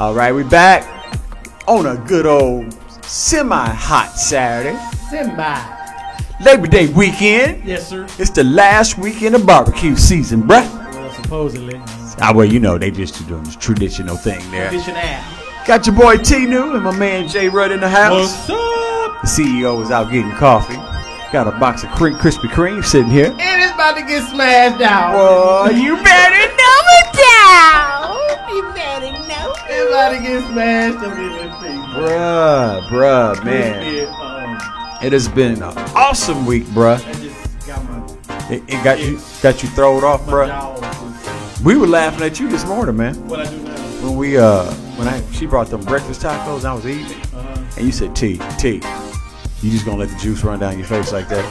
All right, we back on a good old semi-hot Saturday, Semi. Labor Day weekend. Yes, sir. It's the last weekend of barbecue season, bruh. Well, supposedly. Ah, well, you know they just doing this traditional thing there. Edition app. Got your boy T-Nu and my man Jay Rudd in the house. What's up? The CEO is out getting coffee. Got a box of Krispy Kreme sitting here. And it's about to get smashed out. Well, you better know it down. You better know It's about to get smashed up in this thing. Bruh, bruh, man. It, um, It has been an awesome week, bruh. Got my, It, it got you got you thrown off, bruh. We were laughing at you this morning, man. What I do now? When we uh when I she brought them breakfast tacos and I was eating, Uh-huh. and you said T T, you just gonna let the juice run down your face like that.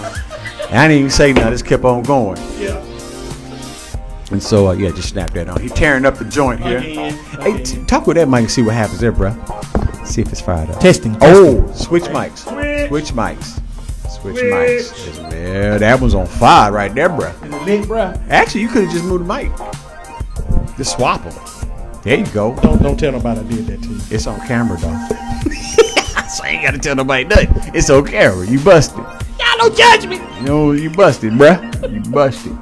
And I didn't even say nothing. I just kept on going. Yeah. And so uh, yeah, just snap that on. He tearing up the joint here. Hey, t- talk with that mic and see what happens there, bruh. See if it's fired up. Testing, Oh, switch mics. Switch. Mics. Switch, mics. Yeah, that one's on fire right there, bruh. Is it lit, bruh? Actually, you could have just moved the mic. Just swap them. There you go. Don't, don't tell nobody I did that to you. It's on camera, though. so I ain't got to tell nobody nothing. It's on camera. You busted. Y'all don't judge me. You know, you busted, bruh. You busted.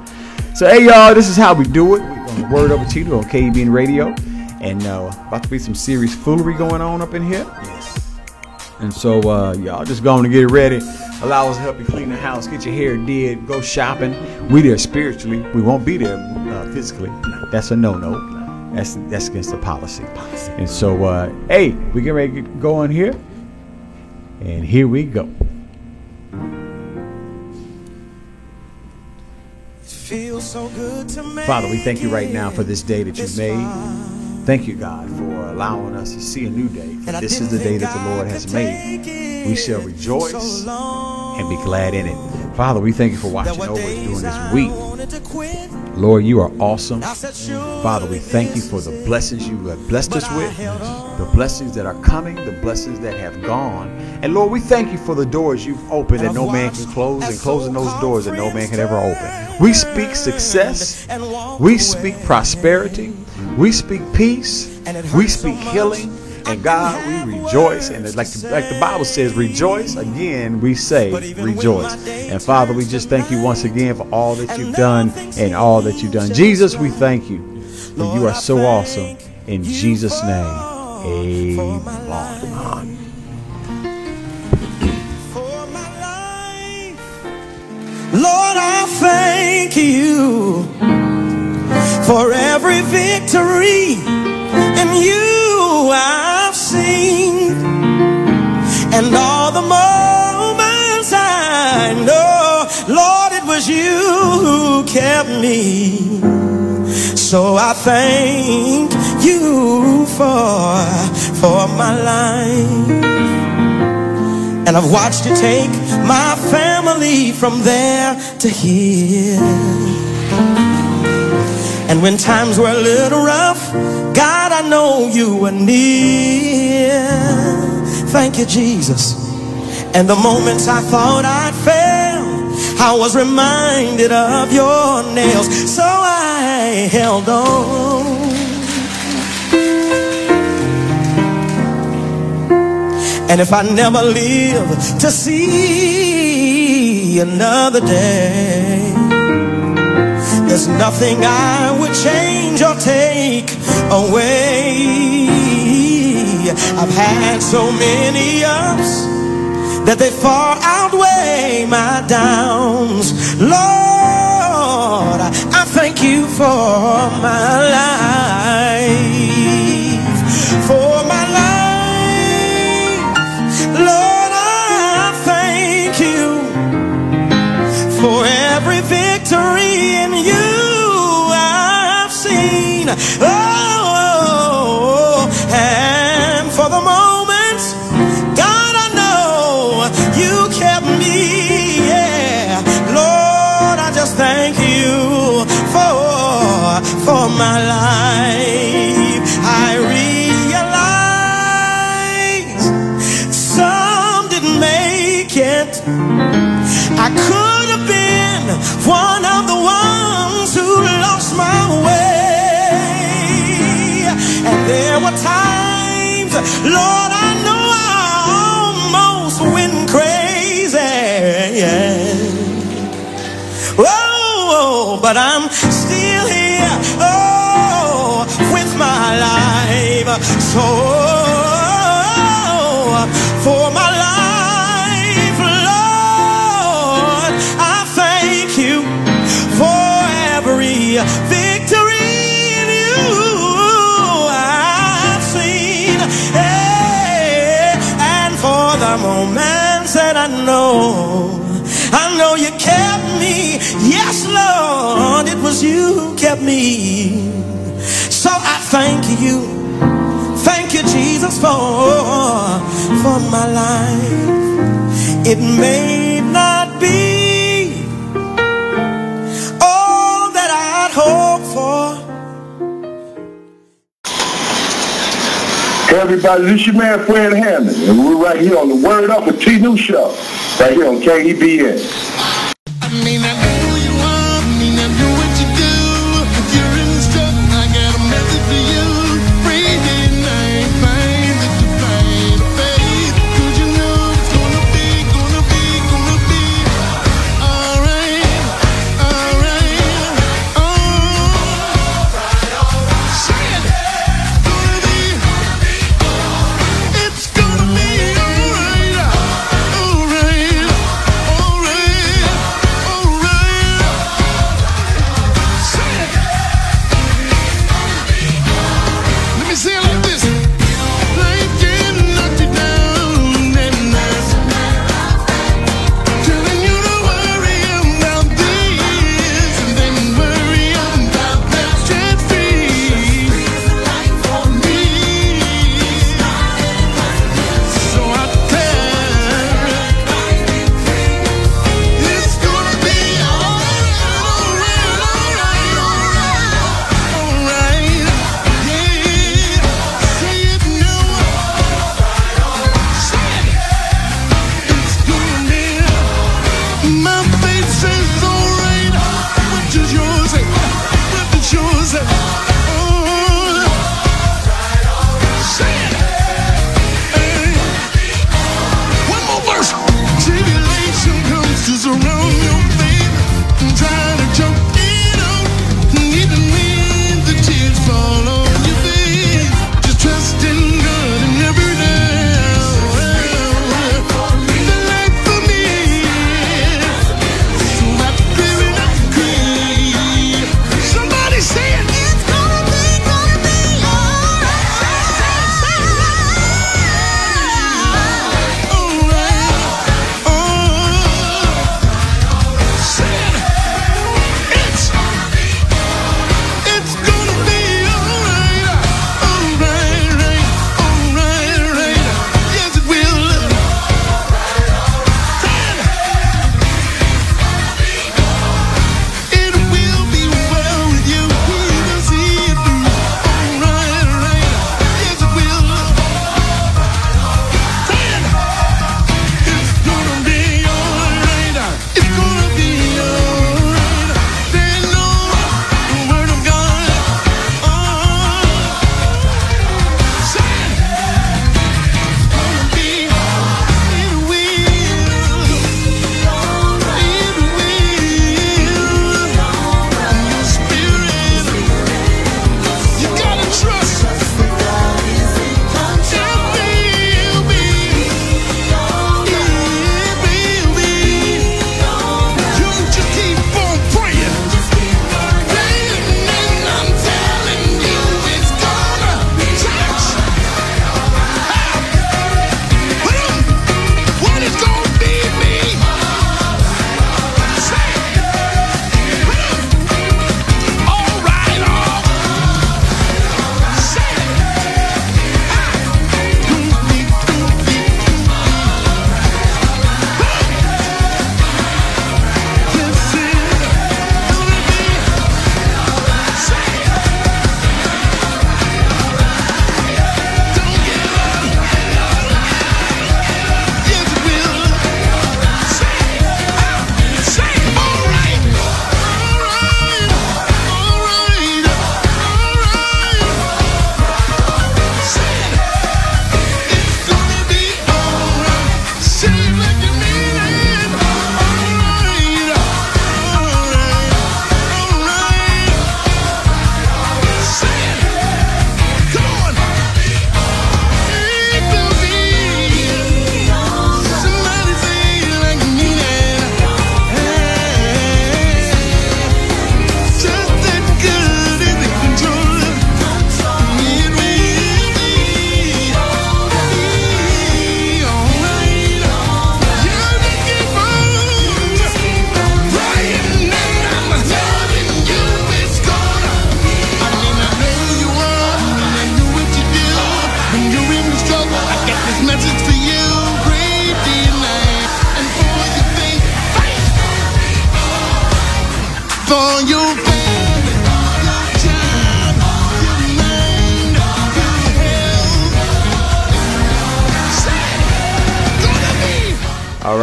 So, hey, y'all, this is how we do it. On Word Over Cheetah on KBN Radio. And uh, about to be some serious foolery going on up in here. Yes. And so, uh, y'all just going to get it ready. Allow us to help you clean the house, get your hair did, go shopping. We there spiritually. We won't be there uh, physically. That's a no-no. That's that's against the policy. And so, uh, hey, we get ready to go on here. And here we go. Father, we thank you right now for this day that you've made. Thank you, God, for allowing us to see a new day. For this is the day that the Lord has made. We shall rejoice and be glad in it. Father, we thank you for watching over us during this week. Lord, you are awesome. Father, we thank you for the blessings you have blessed us with, the blessings that are coming, the blessings that have gone. And Lord, we thank you for the doors you've opened that no man can close and closing those doors that no man can ever open. We speak success. We speak prosperity. We speak peace. We speak healing. And God, we rejoice. And like the, like the Bible says, rejoice. Again, we say rejoice. And Father, we just thank you once again for all that you've done and all that you've done. Jesus, we thank you. For you are so awesome. In Jesus' name, amen. Lord, I thank you for every victory in you I've seen and all the moments I know, Lord, it was you who kept me. So I thank you for for my life. And I've watched you take my family from there to here. And when times were a little rough, God, I know you were near. Thank you, Jesus. And the moments I thought I'd fail, I was reminded of your nails. So I held on. And if I never live to see another day, there's nothing I would change or take away. I've had so many ups that they far my downs. Lord, I thank you for my one of the ones who lost my way. And there were times Lord, I know I almost went crazy. Oh, but I'm still here. Oh, with my life. So, thank you. Thank you, Jesus, for, for my life. It may not be all that I'd hoped for. Hey everybody, this is your man Fred Hammond, and we're right here on the Word Up with T-Nu Show, right here on KEBN.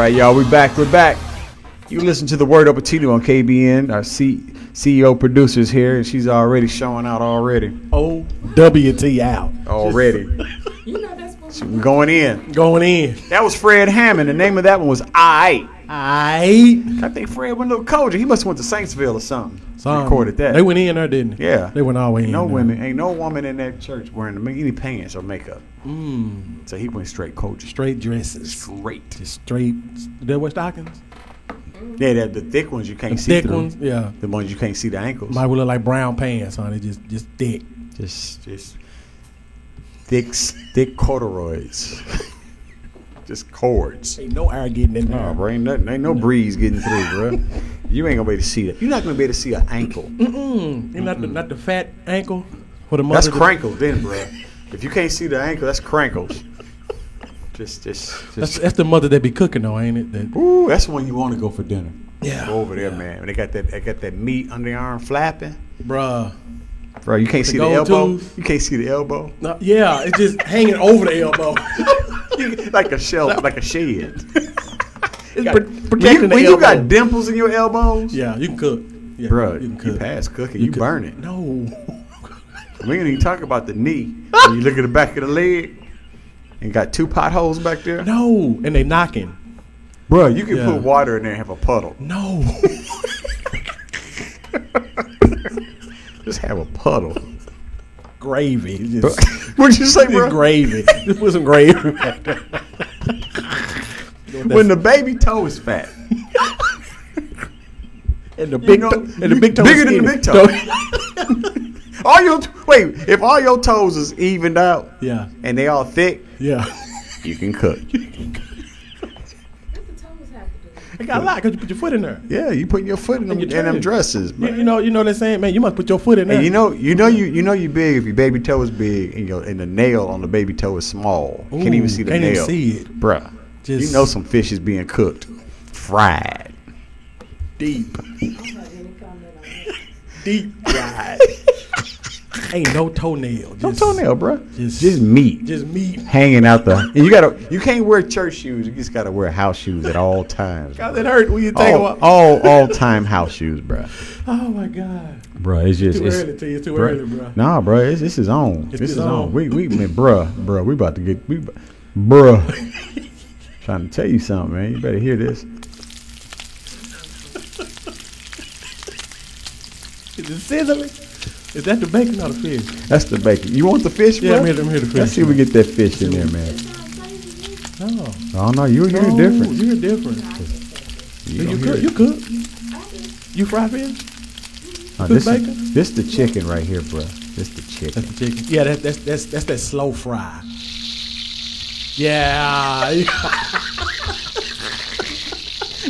Right, y'all, we back. We're back. You listen to the Word Up with Tino on KBN. Our C- CEO producer's here, and she's already showing out already. O W T out. Already. You know that's supposed She's going in. Going in. That was Fred Hammond. The name of that one was I. I I think Fred went a little colder. He must have went to Saintsville or something. Recorded that. They went in there, didn't they? Yeah. They went all the way in. no there. women, ain't no woman in that church wearing any pants or makeup. Mm, So he went straight culture. straight dresses. Straight. Just straight. They wear stockings. Yeah, that, the thick ones you can't The see thick through. ones. Yeah. The ones you can't see the ankles. Might look like brown pants, honey. Just just thick. Just, just thick, thick corduroys. just cords. Ain't no air getting in there. bro, ain't, nothing, ain't no breeze getting through, bro. You ain't gonna be able to see that. You're not gonna be able to see an ankle. Mm, and not the not the fat ankle for the That's crankles, then, bro. If you can't see the ankle, that's crankles. Just, just, That's, just. that's the mother that be cooking though, ain't it? That Ooh, that's when you want to go for dinner. Yeah. Go over there, man. When they got that, they got that meat under the arm flapping. bruh. Bro, you can't The see the elbow. tooth. You can't see the elbow. No, yeah, it's just hanging over the elbow. like a shelf, like a shed. It's Got- pro- when you, the when you got dimples in your elbows, yeah, you can cook. Yeah, bro, you you, can cook. pass cooking. You, could- burn it. No. We ain't even talk about the knee. when you look at the back of the leg and got two potholes back there. No. And they knocking. Bro, you can Yeah. put water in there and have a puddle. No. Just have a puddle. gravy. Just, What'd you say, just bro? gravy. Just put some gravy back there. When the baby toe is fat. and the big know, toe, and the big toe bigger is than the big toe. All your wait, if all your toes is evened out yeah. and they all thick, Yeah. you can cook. what the toes have to do. I got a lot because you put your foot in there. Yeah, you putting your foot in them, you in them dresses, You, you know, you know that saying, man. You must put your foot in there. And you know, you know, you you know you big if your baby toe is big and your and the nail on the baby toe is small. can't even see the can't nail. even see it. Bruh. Just- you know some fish is being cooked, fried, deep, on that? deep fried. Ain't no toenail. no toenail, bro. just- Just, meat Just meat. hanging out the. And you gotta, you can't wear church shoes. You just gotta wear house shoes at all times. God, it hurt when you think all, about. all all time house shoes, bro. Oh my God. Bruh, it's just Too it's, early to you. Too bruh. early, bro. Nah, bro. it's, this is on. It's this his is on. own. We we man, bro, bro. we about to get we, bruh. Trying to tell you something, man. You better hear this. Is it sizzling? Is that the bacon or the fish? That's the bacon. You want the fish, Yeah? I'm here, I'm here to fish. Let's see if we get that fish in there, man. It sounds crazy to me. No. Oh no, you you're no, different. Oh, you're different. You, You, cook. You cook. You fry fish? This, bacon? is, this the chicken right here, bruh. This the chicken. That's the chicken. Yeah, that, that's that's that's that slow fry. Yeah.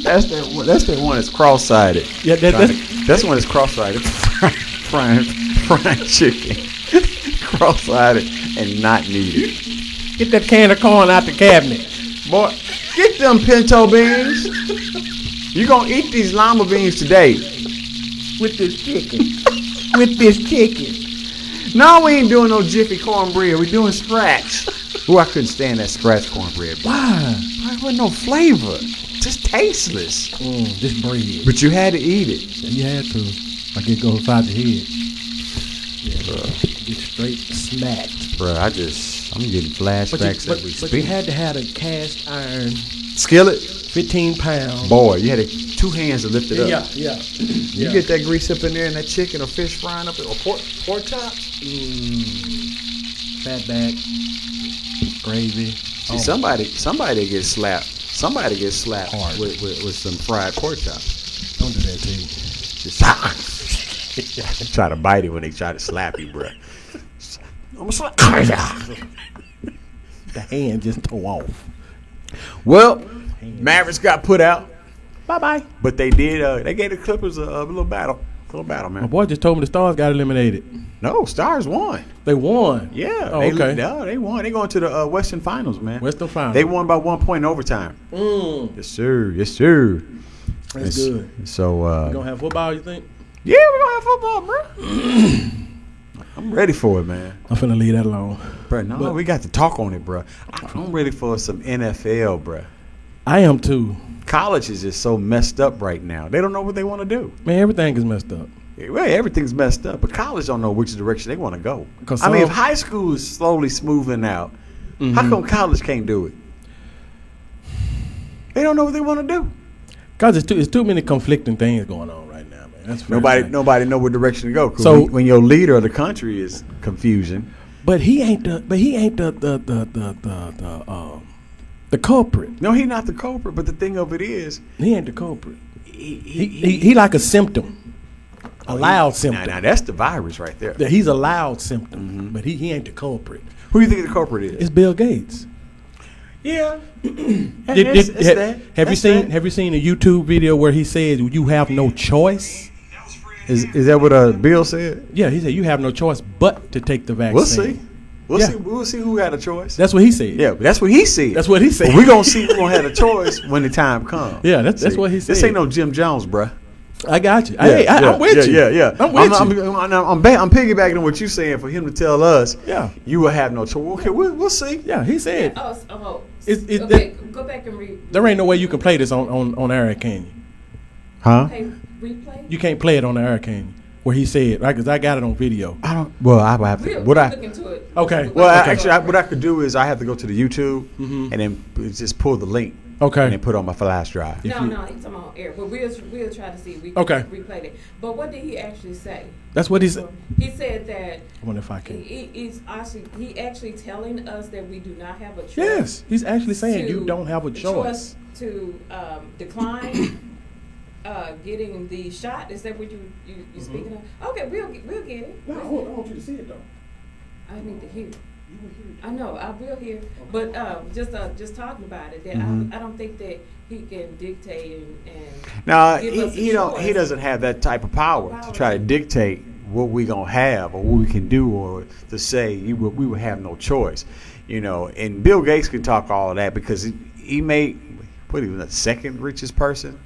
That's that. one- That's that one that's cross-sided. Yeah, that- that's- to- that's one that's cross-sided. frying, frying chicken, cross-sided and not needed. Get that can of corn out the cabinet. Boy, get them pinto beans. You gonna eat these llama beans today? With this chicken. With this chicken. No, we ain't doing no jiffy cornbread. We doing scratch. Ooh, I couldn't stand that scratch cornbread. Bro. Why? There wasn't no flavor. Just tasteless. Mm, this bread. But you had to eat it. You had to. Like it goes inside your head. Yeah. Get straight smacked. Bro, I just, I'm getting But you, flashbacks but, we but you had to have a cast iron, Skillet, 15 pounds. boy, you had to, two hands to lift it up. Yeah, yeah. You yeah. get that grease up in there and that chicken or fish frying up, or pork, pork chops. Fat back, gravy. See, somebody, somebody gets slapped. Somebody gets slapped Hard. with, with, with some fried pork chops. Don't do that to you. Just try to bite it when they try to slap you, bro. I'm slap. The hand just tore off. well, Mavericks got put out, Bye bye. but they did. Uh, they gave the Clippers a, a little battle, a little battle, man. My boy just told me the Stars got eliminated. No, Stars won. They won. Yeah. Oh, they, okay. No, they won. They going to the uh, Western Finals, man. Western Finals. They won by one point in overtime. Mm, Yes, sir. Yes, sir. that's Yes. good. So, uh, You gonna have football? You think? yeah, we're gonna have football, bro. I'm ready for it, man. I'm finna leave that alone. Bro, no, But- we got to talk on it, bro. I'm ready for some NFL, bro. I am too. College is just so messed up right now. They don't know what they want to do. Man, everything is messed up. Well, everything's messed up, but college don't know which direction they want to go. I mean, if high school is slowly smoothing out, Mm-hmm. how come college can't do it? They don't know what they want to do. Cause it's too it's too many conflicting things going on right now, man. That's Nobody, thing. nobody know what direction to go. So- when, when your leader of the country is confusion, But he ain't the but he ain't the the the the the, the um the culprit. no, he's not the culprit. But the thing of it is, He ain't the culprit. he, He he, he like a symptom. A loud now, symptom. now that's the virus right there. Yeah, he's a loud symptom, Mm-hmm. but he, he ain't the culprit. Who do you think the culprit is? It's Bill Gates. yeah, Did- it's, did- it's ha- that. have you seen that. Have you seen a YouTube video where he says you have no choice? Is, is that what uh, Bill said? Yeah, he said you have no choice but to take the vaccine. We'll see. We'll Yeah. see. We'll see who had a choice. That's what he said. yeah, that's what he said. That's what he said. But we gonna see who gonna have a choice when the time comes. Yeah, that's- that's what he said. This ain't no Jim Jones, bruh. I got you. hey, I, am with yeah, you. Yeah, yeah, I'm with I'm, you. I'm, I'm, I'm, ba- I'm piggybacking on what you're saying for him to tell us. Yeah. you will have no choice. Okay, we'll, we'll see. yeah, he said Oh, s- oh, It's- it's okay, go back and read. there ain't no way you can play this on on on air, can you? Huh? Hey, replay. You can't play it on the air, can you? Where he said, right? Because I got it on video. I don't. Well, I would have to. We'll, What I look into it. Okay. well, I, Okay. actually, I, what I could do is I have to go to the YouTube Mhm. and then just pull the link Okay. and then put on my flash drive. No, you- no, he's talking on air. But we'll we'll try to see if we Okay. replay it. But what did he actually say? That's what he said. He said that I wonder if I can. he- he's actually he actually telling us that we do not have a choice. Yes, he's actually saying you don't have a choice. to um, decline uh, getting the shot. Is that what you you you speaking of? Okay, we'll get- we'll get it. We'll get it. want you to see it though. I need to hear. it. I know I will hear, but um, just uh, just talking about it, that Mhm. I, I don't think that he can dictate and, and Now give he, us a he don't. He doesn't have that type of power to try to dictate what we gonna have or what we can do or to say you will, we will have no choice. You know, and Bill Gates can talk all of that because he, he made what he was the second richest person.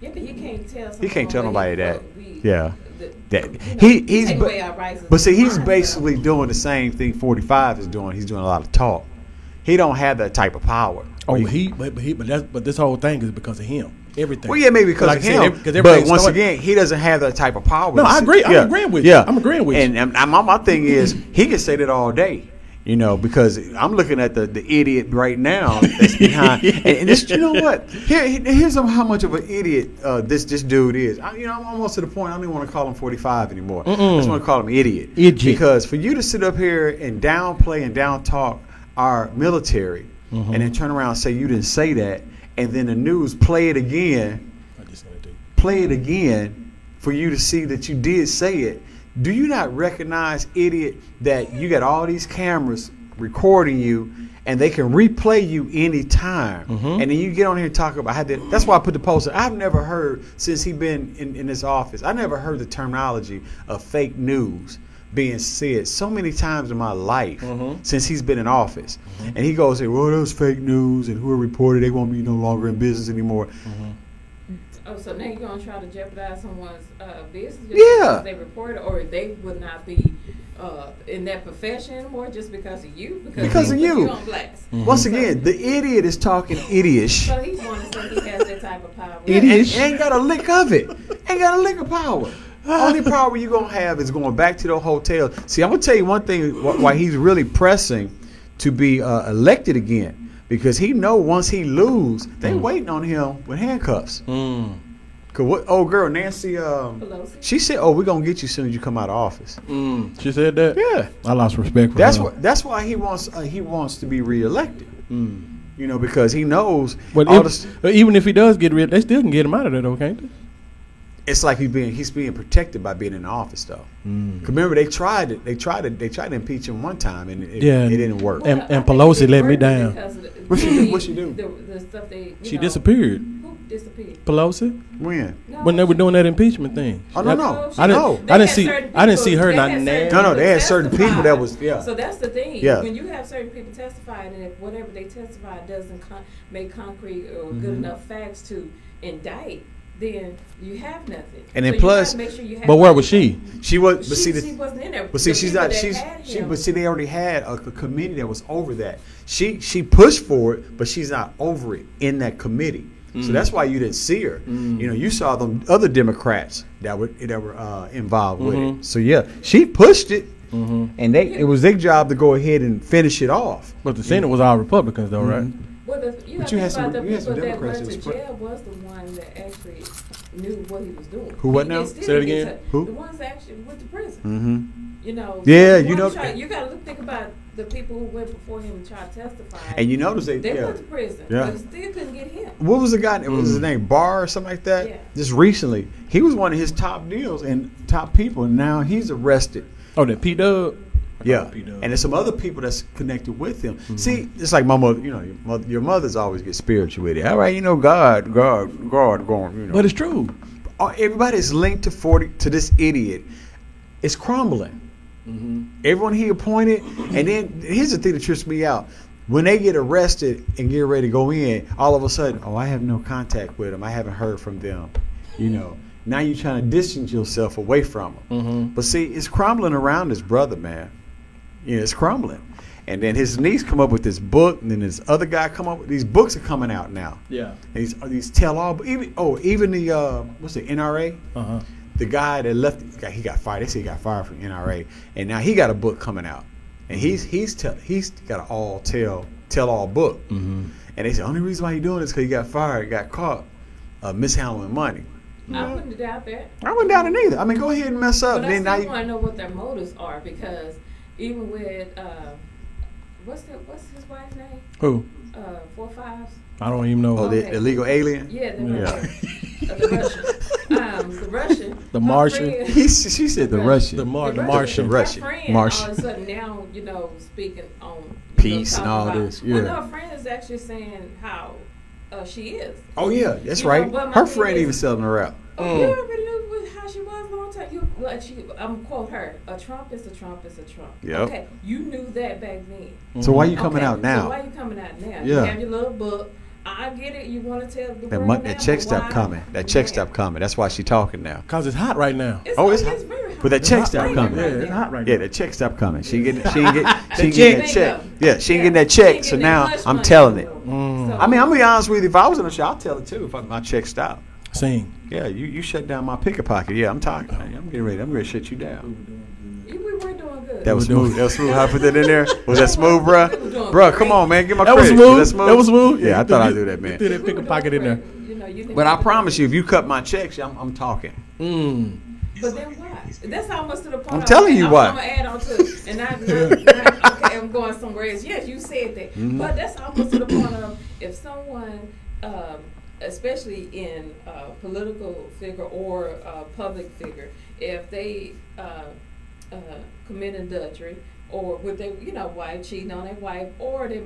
Yeah, but he can't tell. He can't tell nobody what that. we- Yeah. the- That you know, he he he's take ba- away our rights as but see he's minds, basically doing the same thing 45 is doing. He's doing a lot of talk. He don't have that type of power. Oh, Where he, but, but he, but that's, but this whole thing is because of him. Everything. Well, yeah, maybe because Like of I said, him. every- 'cause but once started- again, he doesn't have that type of power. No, I say- agree. I'm agreeing with you. Yeah, I'm agreeing with you. And, and, and my, my thing is, he can say that all day. You know, because I'm looking at the, the idiot right now that's behind. and, and this, you know what? Here, here's how much of an idiot uh, this this dude is. I, you know, I'm almost to the point. I don't even want to call him 45 anymore. I just want to call him idiot. Idiot. Because for you to sit up here and downplay and down talk our military, Mm-hmm. and then turn around and say you didn't say that, and then the news play it again I just wanted to- play it again for you to see that you did say it. Do you not recognize, idiot, that you got all these cameras recording you and they can replay you anytime? Mhm. And then you get on here and talk about how that. That's why I put the poster. I've never heard, since he been in, in this office, I never heard the terminology of fake news being said so many times in my life Mhm. since he's been in office. And he goes, well, that was fake news and whoever reported they won't be no longer in business anymore. Oh, so now you're gonna try to jeopardize someone's uh, business just Yeah. because they report it, or they would not be uh, in that profession anymore just because of you? Because, Because of put you. on blast. Once again, the idiot is talking idiotish. So he's one to say he has that type of power. Yeah, and ain't got a lick of it. Ain't got a lick of power. Only power you're gonna have is going back to the hotel. See, I'm gonna tell you one thing why he's really pressing to be uh, elected again because he know once he lose, they waiting on him with handcuffs. Mm. Cause what old girl Nancy, um, Pelosi. she said, "Oh, we're gonna get you soon as you come out of office." Mm. She said that. Yeah, I lost respect for that's her. what. That's why he wants. Uh, he wants to be reelected. Mm. You know, because he knows But all if- this. but even if he does get rid, they still can get him out of there, though, can't they? It's like he's being he's being protected by being in the office though. Mm. 'Cause Remember they tried it. They tried it. They tried to impeach him one time and it, Yeah. it didn't work. And- Well, and I think Pelosi let me down. the- What she do? What she do? The, the stuff they. She know, disappeared. Who disappeared? Pelosi when? No, when they were doing that impeachment thing. Oh no no she- I didn't- no. I didn't see- certain I didn't see her not had named. No, no, they had certain people that was- yeah. So that's the thing. Yeah. When you have certain people testifying, and if whatever they testify doesn't con- make concrete or good Mm-hmm. enough facts to indict then you have nothing. And then So plus- gotta make sure you have But where was she? She was, but She, see, she wasn't in there. but see, The she's not. She's she, but see, they already had a, a committee that was over that. She she pushed for it, but she's not over it in that committee. Mm. So that's why you didn't see her. You know, you saw them other Democrats that were that were uh, involved with Mm-hmm. it. So yeah, she pushed it, and they it was their job to go ahead and finish it off. But the Senate was all Republicans, though, right? Well, the, you But gotta you had some- the you had some people that Democrats went to was pro- jail was the one that actually knew what he was doing. Who what They- now? Say it again. to- Who? The ones that actually went to prison. Mm-hmm. You know. Yeah, you know- Try, you got to think about the people who went before him and tried to testify. And you notice they they yeah. went to prison, Yeah. but still couldn't get him. What was the guy? What was his name? Barr or something like that. Yeah. Just recently, he was one of his top deals and top people. And now he's arrested. Oh, that P Dub. Yeah, and there's some other people that's connected with him. Mm-hmm. See, it's like my mother. You know, your, mother, your mothers always get spiritual with it. All right, you know, God, God, God, going. You know, But it's true. Oh, everybody's linked to forty to this idiot. It's crumbling. Mm-hmm. Everyone he appointed, and then here's the thing that trips me out: when they get arrested and get ready to go in, all of a sudden, oh, I have no contact with them. I haven't heard from them. You know, now you're trying to distance yourself away from them. Mm-hmm. But see, it's crumbling around his brother, man. You know, it's crumbling. And then his niece come up with this book, and then this other guy come up with these books are coming out now. Yeah. And these these tell all even oh even the uh, what's the NRA Uh huh. the guy that left he got fired they say he got fired from NRA and now he got a book coming out and he's he's tell, he's got an all tell tell all book Mm-hmm. and they say the only reason why he doing this because he got fired got caught uh, mishandling money I wouldn't doubt that. I wouldn't doubt it either I mean go ahead and mess up But I then now still want to know what their motives are because even with uh, what's the what's his wife's name? Who? Uh, four fives. I don't even know. oh the Okay. illegal alien Yeah, the, Yeah. uh, the Russian. Um, the Russian. The Martian. friend- he, she said the Russian The Mar- the Russian- Martian. her Russian. friend Martian. All of a sudden now, you know, speaking on you know, Peace and all about- this, Well, yeah. no, her friend is actually saying how uh, she is. oh yeah that's You right but my her friend is- even selling her out Oh, you already knew what, how she was a long time. You, well, she, I'm quote her. A Trump is a Trump is a Trump. Yep. Okay, you knew that back then. so why are you coming Okay, out now So why you coming out now? Yeah. You have your little book. I get it. You want to tell the that, world mon- now, that check stop coming that check stop coming that's why she talking now Cause it's hot right now. It's, Oh, it's it's hot. very hot. But that check stop stopped raining coming. Yeah, it's hot right now. Yeah, now. the check stop coming. She ain't get, she ain't get, she ain't check. get that check. Bingo. Yeah, she ain't getting that check. ain't So now I'm telling it. more. So- I mean, I'm gonna be honest with you. If I was in the show, I'll tell it too. If I, my check stopped. Sing. Yeah, you, you shut down my picket pocket. Yeah, I'm talking. I'm getting ready. I'm ready to shut you down. We were doing good. That was We were smooth. That was smooth. How I put that in there? Was that smooth, We were bruh? Bruh, come on, man. Get my That was credit. smooth. that smooth? That was smooth. Yeah, I You thought I'd do that, man. Threw that We were picket doing pocket in there. You know, you didn't But I promise you, if you cut my checks, I'm, I'm talking. Mm. But then what? That's almost to the point. I'm telling you I'm, why. I'm gonna add on to, and not, not, not okay. I'm going somewhere else. Yes, you said that, Mm-hmm. but that's almost to the point of if someone, um, especially in uh, political figure or uh, public figure, if they uh, uh, commit adultery or with their, you know, wife cheating on their wife or they.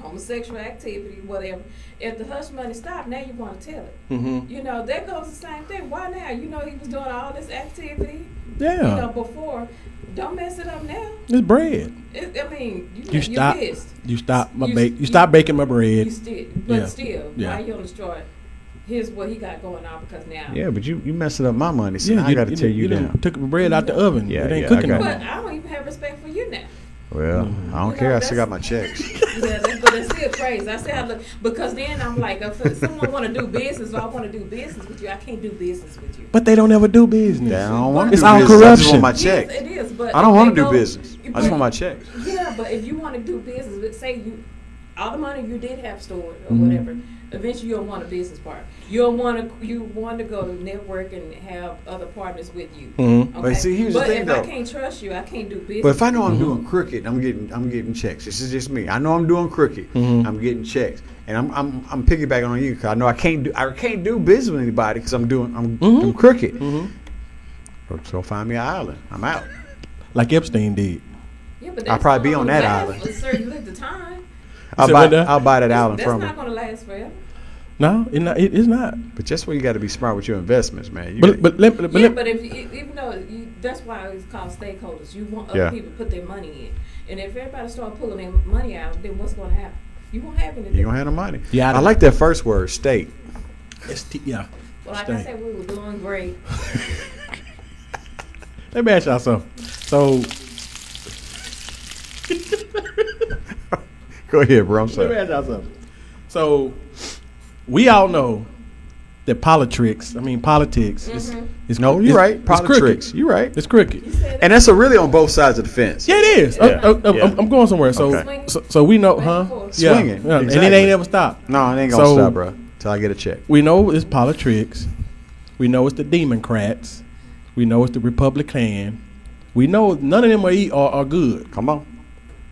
Homosexual activity, whatever. If the hush money stopped, now you want to tell it. Mm-hmm. You know, that goes the same thing. Why now? You know, he was doing all this activity. Yeah. You know, before. Don't mess it up now. It's bread. It, I mean, you, You you stop. pissed. You stop my You- bake. You you- stop baking my bread. You bread. still, but Yeah. still, Yeah. why you gonna destroy? Here's what he got going on because now. Yeah, but you you messing up my money, so Yeah, I got to tell done- you, done down. Took the bread out the oven. Yeah, it ain't yeah, cooking no got more. But I don't even have respect for you now. Well, I don't You care. know, I still got my checks. Yeah, that's, but it's still crazy. I still have to because then I'm like, if someone want to do business, or I want to do business with you, I can't do business with you. But they don't ever do business. Yeah, I don't want to It's do all business. I just corruption. want my checks. Yes, it is. But I don't want to do go- business. I just want my checks. Yeah, but if you want to do business, let's say you, all the money you did have stored or Mm-hmm. whatever, eventually you'll want a business partner. You'll want to you want to go to network and have other partners with you. Mhm. Okay? But see, here's the thing, if though. I can't trust you, I can't do business. But if I know Mm-hmm. I'm doing crooked, I'm getting I'm getting checks. This is just me. I know I'm doing crooked. Mhm. I'm getting checks, and I'm I'm I'm piggybacking on you because I know I can't do I can't do business with anybody because I'm doing I'm Mhm. doing crooked. Mhm. So find me an island. I'm out. Like Epstein did. yeah, but I'll probably be on that island. For a certain length of time. I'll buy what now? I'll buy that That's- island that's from not going to last forever. No, it not, it, it's not. But just where you got to be smart with your investments, man. You But got- but let, but yeah, but if you, even though you, that's why it's called stakeholders, you want other Yeah. people to put their money in, and if everybody start pulling their money out, then what's going to happen? You won't have anything. you gonna have the money. Yeah, I I like that first word, state. ST, yeah. Well, like Stay. I said, we were doing great. Let me ask y'all something. So Go ahead, bro. I'm Let me ask y'all something. So, we all know that politics, I mean politics, is, is No, you're right. it's Politics. crooked. You're right. It's crooked. And that's a really on both sides of the fence. Yeah, it is. Yeah. Uh, uh, uh, Yeah. I'm, I'm going somewhere. So, Okay. so, so we know, huh? and. Yeah. Swinging. Yeah, And Exactly. it ain't ever stopped. No, it ain't gonna So- stop, bro. Till I get a check. We know it's politics. We know it's the Democrats. We know it's the Republican. We know none of them are, e- are, are good. Come on.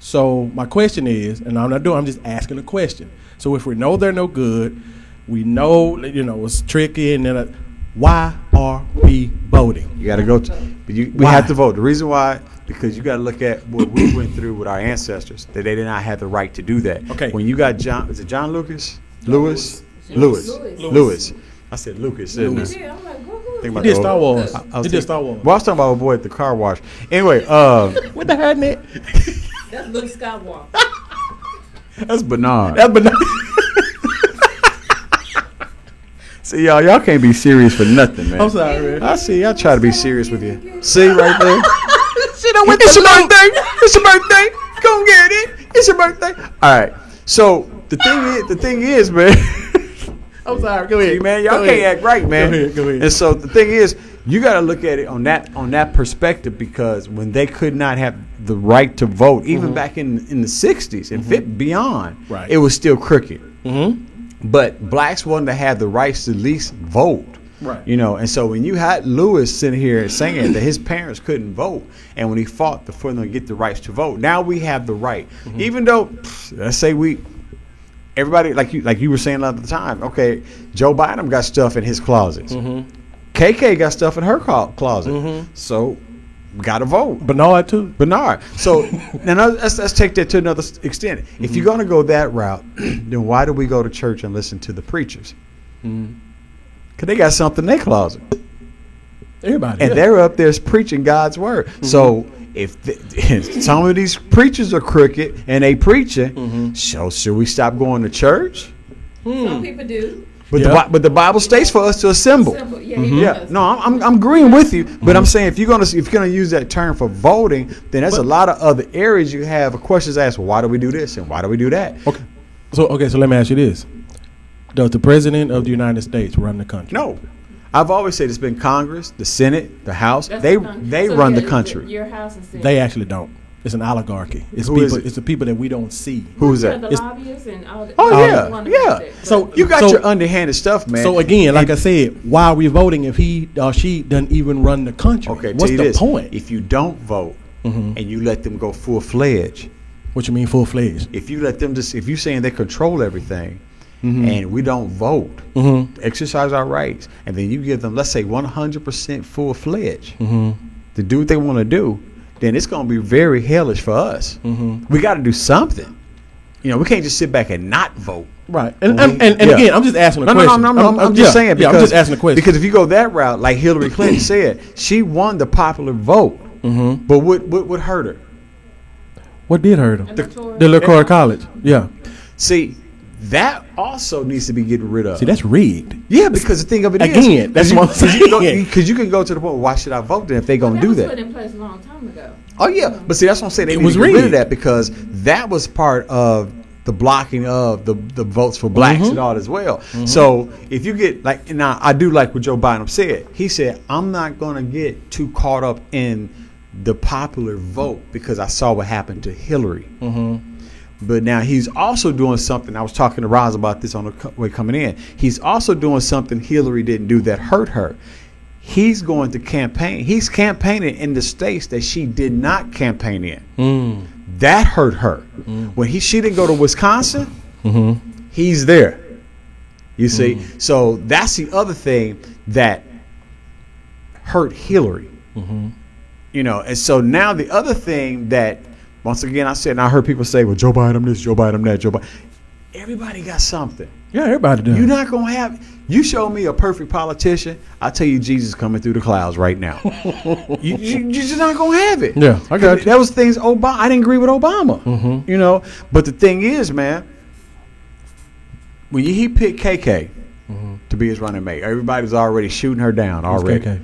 So my question is, and I'm not doing, I'm just asking a question. So if we know they're no good, we know you know it's tricky, and then uh, why are we voting? You got to go. To, but you, we Why? have to vote. The reason why, because you got to look at what we went through with our ancestors. That they did not have the right to do that. Okay. When you got John, is it John Lucas? Lewis. Lewis. Lewis. Lewis. I said Lucas. Didn't Lewis. I? Yeah, I'm like, who, who Think about He did Star Wars. I- I He did thinking- Star Wars. Well, I was talking about a boy at the car wash. Anyway, uh, What the heck, Nick? That's Luke Skywalker. that's Bernard. That's banana. See, y'all, y'all can't be serious for nothing, man. I'm sorry, man. I see. Y'all try to be serious with you. See right there. See, that went it's your Luke. birthday. It's your birthday. Come get it. It's your birthday. All right. So the thing is, the thing is, man. I'm sorry. Go ahead, See, man, y'all Go can't ahead. act right, man. Go ahead. Go ahead. And so the thing is, you got to look at it on that on that perspective because when they could not have the right to vote, even back in in the '60s and fit beyond, Mm-hmm. Right. it was still crooked. Mhm. But blacks wanted to have the rights to at least vote. Right. You know, and so when you had Lewis sitting here saying that his parents couldn't vote, and when he fought to- for them to get the rights to vote, now we have the right. Mm-hmm. Even though, pff, let's say we, everybody like you like you were saying at the time, okay, Joe Biden got stuff in his closets. Mm-hmm. KK got stuff in her clo- closet. So, got to vote. Bernard too. Bernard. So now let's, let's take that to another extent. If Mm-hmm. you're going to go that route, then why do we go to church and listen to the preachers? Mm-hmm. Because they got something in their closet. Everybody. And yeah. they're up there preaching God's word. So if the, some of these preachers are crooked and they preaching, mm-hmm. so should we stop going to church? Some hmm. people do. But, Yeah. the, but the Bible states for us to assemble. Simple. Yeah, Mm-hmm. Yeah, no, I'm, I'm, I'm agreeing with you, but I'm mm-hmm. saying if you're gonna if you're gonna use that term for voting, then there's a lot of other areas you have a questions asked. Why do we do this and why do we do that? Okay. So okay, so let me ask you this: Does the president of the United States run the country? No, I've always said it's been Congress, the Senate, the House. That's they the they So, run the country. Your house is They actually don't. It's an oligarchy. It's Who people. is it? It's the people that we don't see. Who is that? the It's- lobbyists and all that. Oh yeah, that one yeah. project, So You got So- your underhanded stuff, man. So again, like I said, why are we voting if he or she doesn't even run the country? okay, What's tell you the this: point? Mm-hmm. if you don't vote and you let them go full fledged, what you mean full fledged? if you let them just if you're saying they control everything Mm-hmm. and we don't vote exercise our rights and then you give them let's say 100% full fledged Mm-hmm. to do what they want to do then it's going to be very hellish for us Mm-hmm. we got to do something you know we can't just sit back and not vote Right. And Well, and, and, and yeah. again, I'm just asking a no, no, question. no, no, I'm, I'm just yeah, saying Yeah, I'm just asking a question. because if you go that route, like Hillary Clinton said, she won the popular vote. Mm-hmm. But what, what what hurt her? what did hurt her? Electoral- The electoral college. Yeah. See, that also needs to be getting rid of. See, that's rigged. Yeah, because the thing of it is, Again, that's what I'm Because you, can saying. go- 'cause you can go to the point. Why should I vote then if they're gonna that do was that? put in place a long time ago. Oh yeah, but see, that's what I'm saying. They It need was to get rid of that because that was part of the blocking of the the votes for blacks Mm-hmm. and all as well. So if you get like now, I do like what Joe Biden said. He said, "I'm not going to get too caught up in the popular vote because I saw what happened to Hillary." But now he's also doing something. I was talking to Roz about this on the way coming in. He's also doing something Hillary didn't do that hurt her. He's going to campaign. He's campaigning in the states that she did not campaign in. Hmm. That hurt her. Hmm. When he she didn't go to Wisconsin, mm-hmm. he's there. You see, hmm. so that's the other thing that hurt Hillary. Mm-hmm. You know, and so now the other thing that once again I said, and I heard people say, "Well, Joe Biden this, Joe Biden that, Joe Biden." Everybody got something. Yeah, everybody does. You're not gonna have. You show me a perfect politician, I tell you, Jesus coming through the clouds right now. you, you, you're just not gonna have it. Yeah, I got you. That was things Obama. I didn't agree with Obama. Mm-hmm. You know, but the thing is, man, when he picked KK, mm-hmm. to be his running mate. Everybody's already shooting her down already.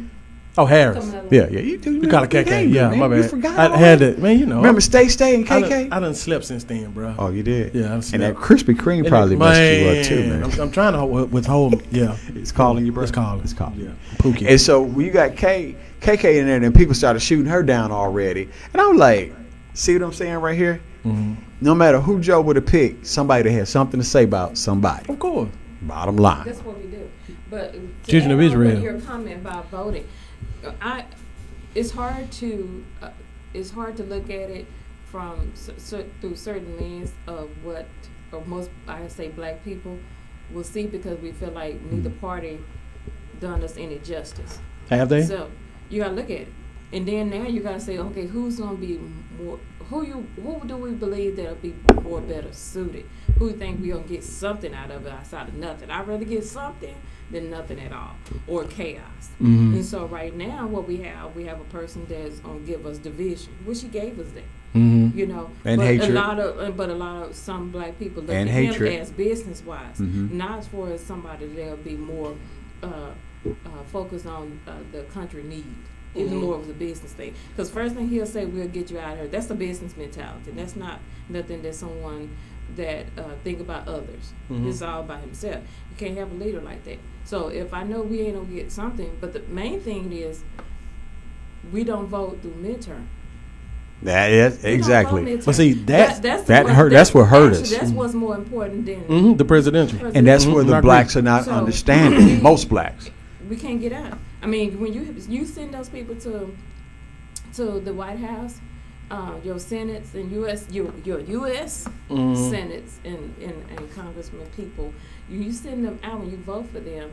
KK? Oh, Harris. Yeah, yeah. You, do. you, We call it KK. game, Yeah, man. my You bad. forgot I had it, man. You know. Remember Stay Stay and I KK? done, I done slept since then, bro. oh, you did. Yeah, I And slept. that Krispy Kreme probably it- messed you up too, man. I'm, I'm trying to hold- withhold. Yeah, It's calling you, bro. it's calling. It's calling. Yeah, Pookie. And so when you got K, KK in there, and people started shooting her down already. And I'm like, see what I'm saying right here? Mhm. No matter who Joe would have picked, somebody that had something to say about somebody. Of course. Bottom line. That's what we do. But to Children of add on with Israel. Your comment about voting, I, it's hard to, uh, it's hard to look at it from through certain lens of what, or most I say black people will see because we feel like neither party done us any justice. Have they? So you gotta look at it, and then now you gotta say, okay, who's gonna be more? Who you? Who do we believe that'll be more better suited? Who think we gonna get something out of it outside of nothing? I'd rather get something than nothing at all or chaos. Mhm. And so right now, what we have, we have a person that's gonna give us division, which she gave us that. Mhm. You know, And but hatred. a lot of, but a lot of some black people look And at hatred. him as business wise, Mhm. not as far as somebody that'll be more uh, uh, focused on uh, the country need. It's more of a business thing. Because first thing he'll say, "We'll get you out of here." That's the business mentality. That's not nothing that someone that uh, think about others. Mhm. It's all about himself. You can't have a leader like that. So if I know we ain't gonna get something, but the main thing is we don't vote through midterm. That is We exactly. But see, that's- that's that what- hurt- that's what hurt actually, us. That's what's more important than Mhm, The presidential. And that's where Mhm, I the agree. blacks are not So- understanding. Most blacks. we can't get out. I mean, when you you send those people to to the White House, uh, your senates and U.S. your your U.S. Mhm. senates and, and, and congressmen people, you, you send them out and you vote for them.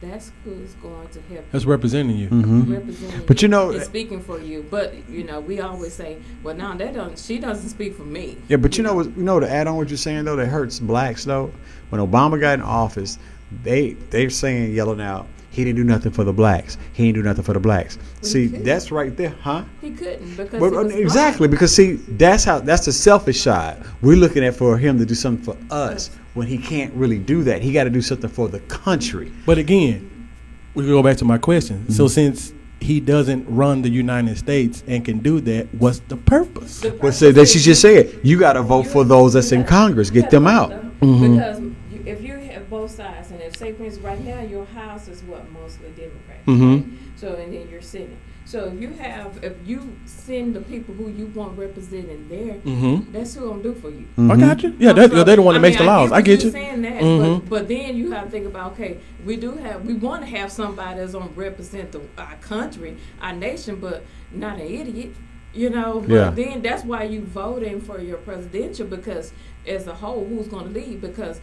That's who's going to help That's representing you. Mhm. representing But you know- and speaking for you. But you know, we always say, well, no, that don't. She doesn't speak for me. Yeah, but you know what? You know to add on what you're saying though, that hurts blacks though. When Obama got in office, they they're saying yelling out, he didn't do nothing for the blacks. He didn't do nothing for the blacks. Well, See, that's right there, huh? He couldn't because Well, he was exactly, black. because see, that's how that's the selfish side. We're looking at for him to do something for us when he can't really do that. He got to do something for the country. But again, we can go back to my question. So Mm-hmm. since he doesn't run the United States and can do that, what's the purpose? The But so that she just said, you got to vote for those that's in Congress. Get them out. Mhm. Because if you have both sides, and if say for instance, right now your house is what mostly Democrat, Mhm. right? so and then your Senate. So if you have, if you send the people who you want representing there, Mm-hmm. that's who gonna do for you. I Mhm. got you. Yeah, that, So, they're the one that I makes mean, the laws. I what get you're you. Saying that, Mhm. but, but then you have to think about okay, we do have, we want to have somebody that's gonna represent the, our country, our nation, but not an idiot. You know, but Yeah. then that's why you voting for your presidential because as a whole, who's going to lead? Because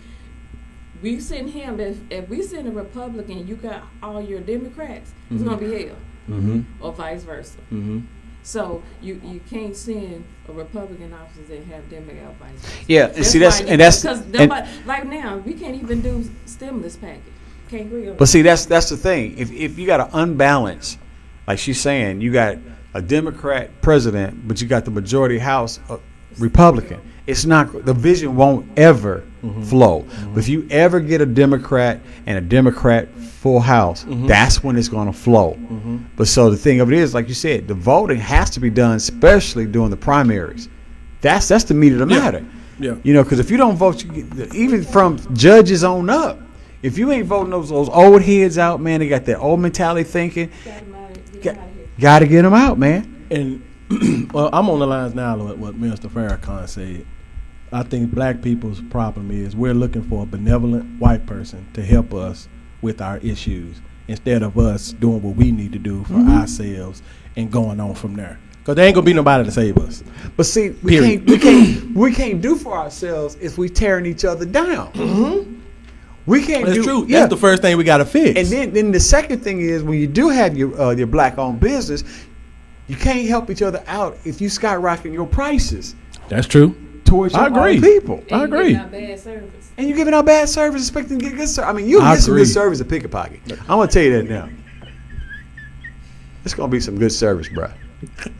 we send him if if we send a Republican, you got all your Democrats, it's going to be hell, Mhm. or vice versa. Mm-hmm. So you you can't send a Republican officer that have Democrat vice versa. Yeah, and see that's and that's because like now we can't even do stimulus package. Can't agree on But see, that's that's the thing. If if you got an unbalance, like she's saying, you got a Democrat president, but you got the majority House uh, Republican. It's not the vision won't ever Mm-hmm. flow. But if you ever get a Democrat and a Democrat full House, mm-hmm. that's when it's going to flow. Mm-hmm. But so the thing of it is, like you said, the voting has to be done, especially during the primaries. That's that's the meat of the Yeah. matter. Yeah. You know, because if you don't vote, you get, even from judges on up, if you ain't voting those those old heads out, man, they got that old mentality thinking. Got him out of- get Got, him out of here. got to get them out, man. And well, I'm on the lines now with what Mr. Farrakhan said. I think black people's problem is we're looking for a benevolent white person to help us with our issues instead of us doing what we need to do for ourselves and going on from there. Because there ain't gonna be nobody to save us. But see, we Period. can't we can't we can't do for ourselves if we tearing each other down. We can't That's do. true. Yeah. That's the first thing we gotta fix. and then then the second thing is when you do have your uh, your black owned business, you can't help each other out if you skyrocketing your prices that's true. Towards your I agree. own people. I And you agree. giving out bad service. And you're giving out bad service, expecting to get good service. I mean, you I get some agree. good service at Pick a Pocket. I'm gonna tell you that now. It's gonna be some good service, bro.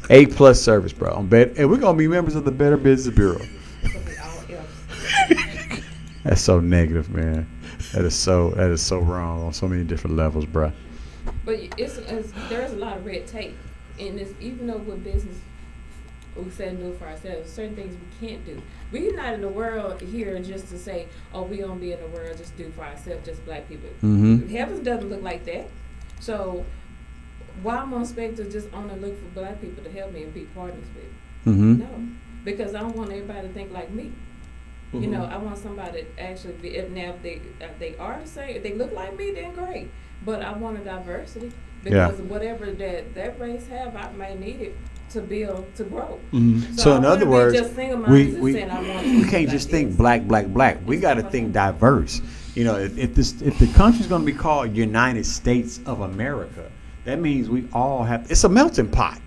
A plus service, bro. On bet, and we're gonna be members of the Better Business Bureau. It's gonna be all else. That's so negative, man. That is so that is so wrong on so many different levels, bruh. But it's, it's there's a lot of red tape, and it's even though with business we say do it for ourselves, certain things we can't do. We're not in the world here just to say, oh, we don't be in the world just do for ourselves, just black people. Mm-hmm. Heaven doesn't look like that. So why am I expect to just only look for black people to help me and be partners with? Mm-hmm. No, because I don't want everybody to think like me. You Mm-hmm. know, I want somebody to actually be. If now if they if they are the same, if they look like me, then great. But I want a diversity Yeah. because whatever that that race have, I may need it to build to grow. Mhm. So, So in other words, just single-minded we and we, saying I we can't just think this. black, black, black. We got to think diverse. You know, if, if this if the country's going to be called United States of America, that means we all have. It's a melting pot.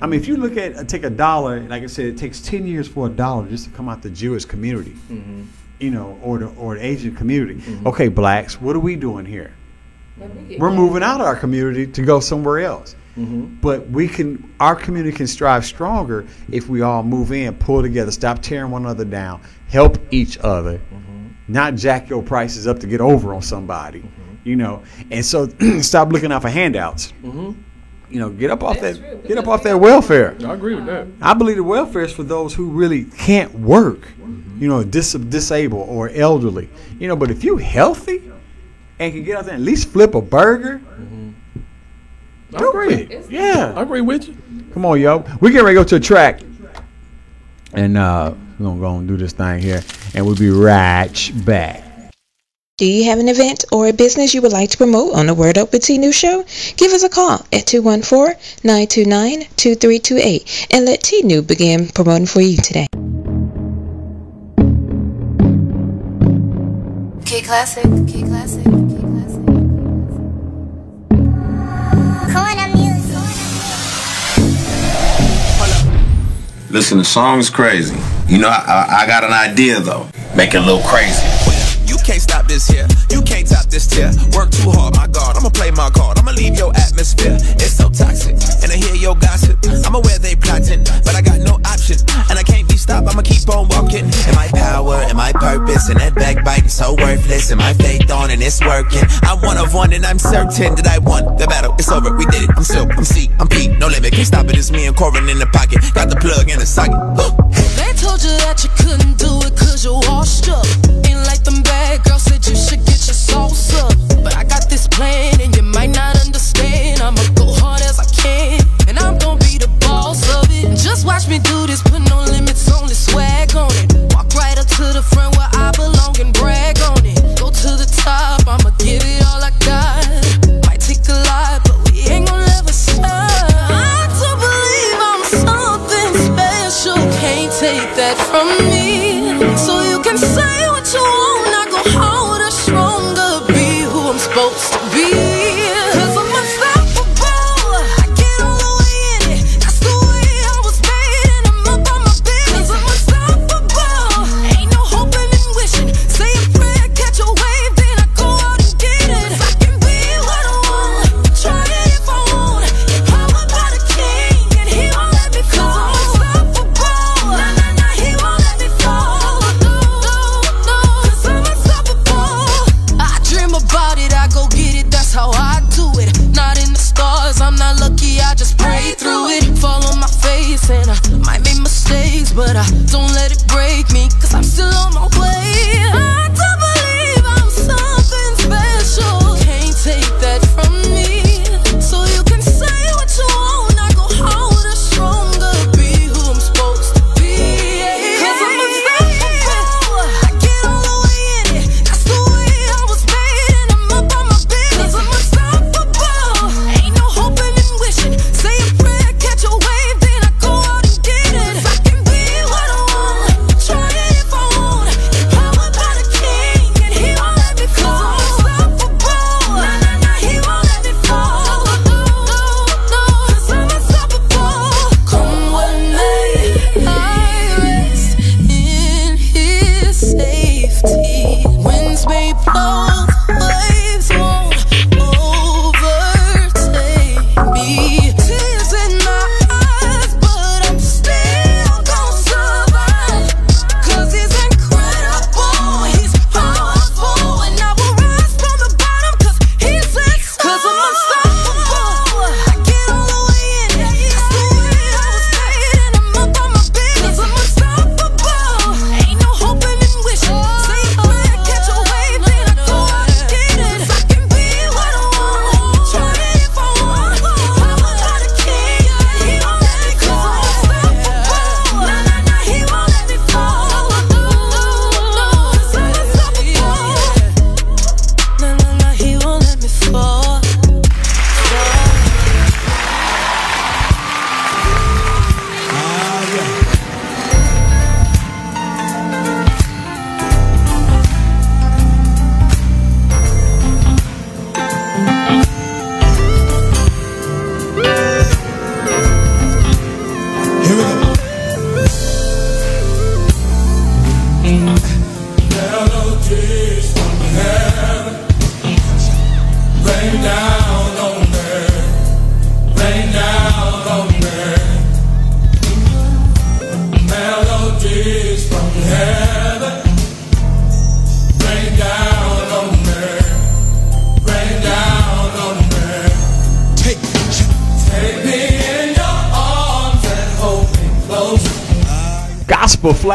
I mean, if you look at uh, take a dollar, like I said, it takes ten years for a dollar just to come out the Jewish community. You know, or the or the Asian community. Okay, blacks, what are we doing here? We get We're moving out of our community to go somewhere else. Mm-hmm. But we can, our community can strive stronger if we all move in, pull together, stop tearing one another down, help each other, Mm-hmm. not jack your prices up to get over on somebody, you know. And so, stop looking out for handouts. Mm-hmm. You know, get up off That's that, true, get up off that welfare. I agree with that. I believe the welfare is for those who really can't work, you know, dis- disabled or elderly, you know. But if you healthy and can get out there and at least flip a burger, I do agree. it. Yeah. I agree with you. Come on, yo. We get ready to go to a track. And uh, we're going to go and do this thing here. And we'll be right back. Do you have an event or a business you would like to promote on the Word Up with T-Nu's show? Give us a call at 214-929-2328 and let T-Nu begin promoting for you today. K Classic, K Classic. Listen, the song's crazy. You know, I, I, got an idea though. Make it a little crazy. You can't stop this here. You can't top this tier. Work too hard, my God. I'ma play my card. I'ma leave your atmosphere. It's so toxic. And I hear your gossip. I'ma aware they plotting, but I got no option. And I can't be stopped. I'ma keep on walking. And my power and my purpose and that backbiting so worthless. And my faith on and it's working. I'm one of one and I'm certain that I won the battle. It's over. We did it. I'm Silk. I'm C. I'm Pete. No limit. Can't stop it. It's me and Corin in the pocket. Got the plug in the socket. They told you that you couldn't do it cause you're washed up. Ain't like them bad girls said you should get your sauce up. But I got this plan and you might not understand. I'ma go hard as I can. And I'm gonna be the boss of it. Just watch me do this, put no the swag on it. Walk right up to the front where I belong and brag on it. Go to the top, I'ma give it all I got. Might take a lot, but we ain't gonna ever stop. I don't believe I'm something special. Can't take that from me.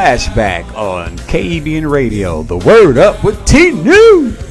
Flashback on KEBN Radio. The Word Up with T New.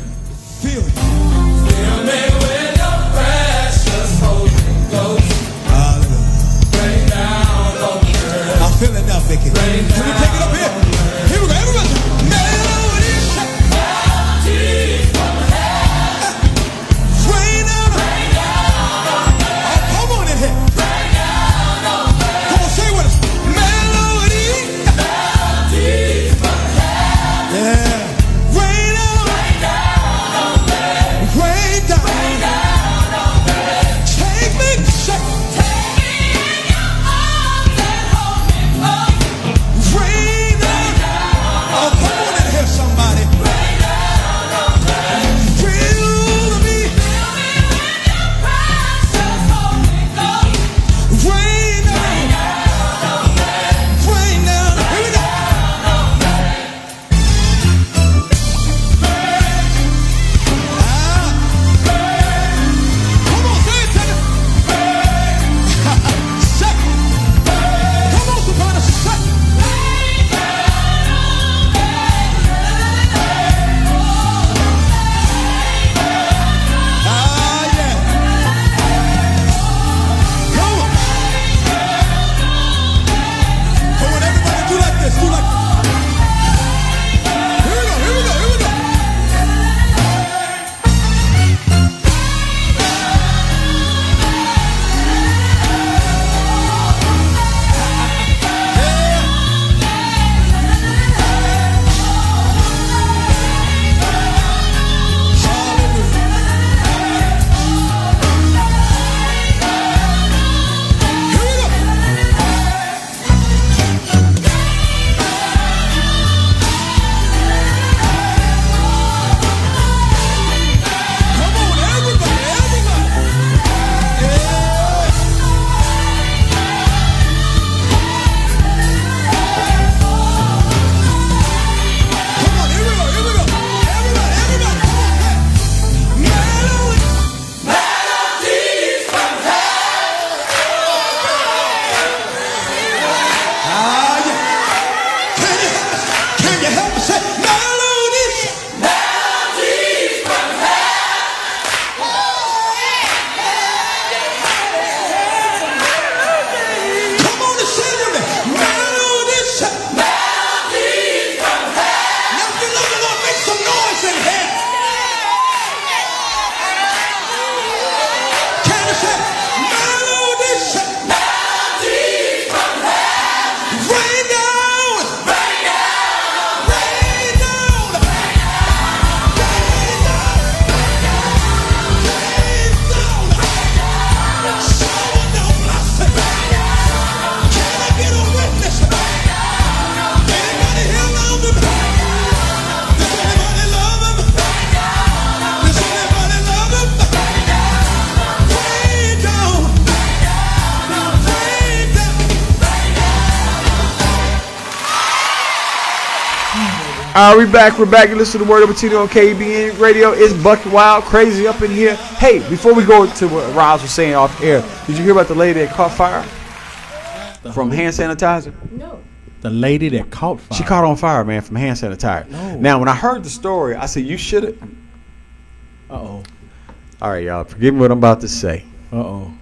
All right, we back. We're back. You listen to the Word of T-Nu on KEBN Radio. It's Bucket Wild, crazy up in here. Hey, before we go to what Roz was saying off air, did you hear about the lady that caught fire from hand sanitizer? No. The lady that caught fire. She caught on fire, man, from hand sanitizer. No. Now, when I heard the story, I said, "You should have." Uh oh. All right, y'all. Forgive me what I'm about to say, Uh oh.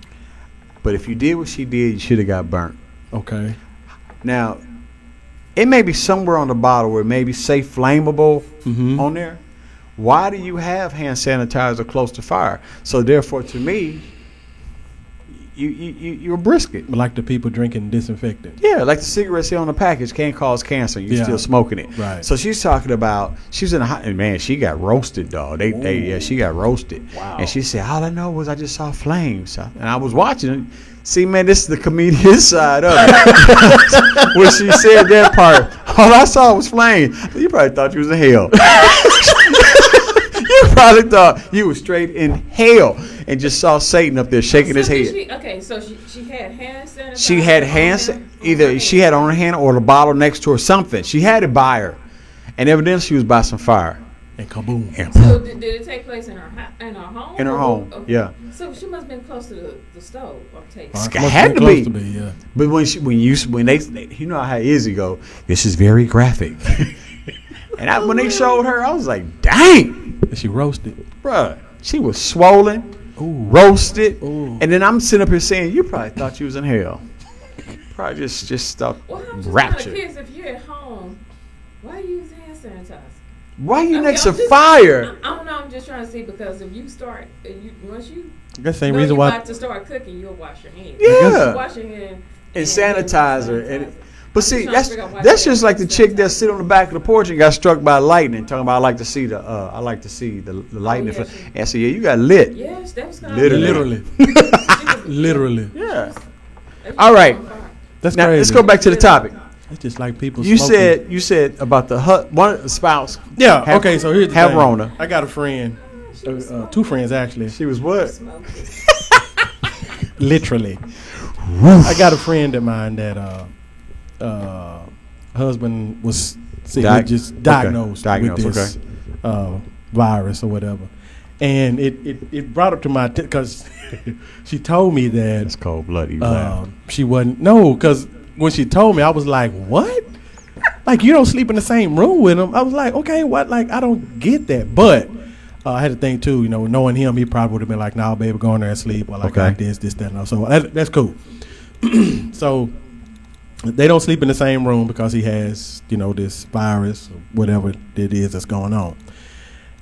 but if you did what she did, you should have got burnt. Okay. Now, it may be somewhere on the bottle where it may be safe flammable Mhm. on there. Why do you have hand sanitizer close to fire? So therefore, to me, you you you you're a brisket. Like the people drinking disinfectant. Yeah, like the cigarettes here on the package can't cause cancer. You're Yeah. still smoking it. Right. So she's talking about she's in a hot and man. She got roasted, dog. They they yeah she got roasted. Wow. And she said all I know was I just saw flames, and I was watching it. See, man, this is the comedian side of it. when she said that part, all I saw was flames. You probably thought you was in hell. you probably thought you was straight in hell and just saw Satan up there oh, shaking his So did head. She, okay, so she, she had hand sanitizer. She had on hand, either she had on her hand or the bottle next to her, something. She had it by her, and evidently she was by some fire. And kaboom. And So did, did it take place in her in her home? In her home, or- yeah. So she must have been close to the, the stove. I'm taking. It have had to be. to be, yeah. But when she, when you when they, they you know how Izzy go, this is very graphic. and I, when they showed her, I was like, dang, And she roasted. bruh, she was swollen, roasted, and then I'm sitting up here saying, you probably thought you was in hell. Probably just just stuck Well, I'm just kind of rapture. curious if you're at home, why are you use hand sanitizer? Why you Okay, next to I'm just- fire? I, I don't know. I'm just trying to see because if you start, uh, you once you That's the same know reason you why. about to start cooking, you'll wash your hands. Yeah. wash your hands and sanitizer. And but see, trying to that's figure out why that's just like the chick that sit on the back of the porch and got struck by lightning, talking about I like to see the uh, I like to see the, the lightning. yeah, fl- she- and I said, yeah, you got lit. Yes, that was kind of Literally. Literally. Literally. Yeah. All right. That's Now crazy. let's go back to the topic. It's just like people. You smoking. said you said about the hu- one spouse. Yeah. have- okay. So here's the have thing. Rona. I got a friend, uh, uh, two friends actually. She was what? Literally. I got a friend of mine that uh, uh, husband was sick, Di- just okay. diagnosed, Diagnosed, with this uh, virus or whatever, and it, it, it brought up to my because she told me that It's cold blooded. Uh, um, she wasn't no because when she told me I was like what? Like you don't sleep in the same room with him. I was like okay what? Like I don't get that. But uh, I had to think too you know knowing him he probably would have been like nah baby go in there and sleep while I Okay. got this this that and all. so that, that's cool. So they don't sleep in the same room because he has you know this virus or whatever it is that's going on.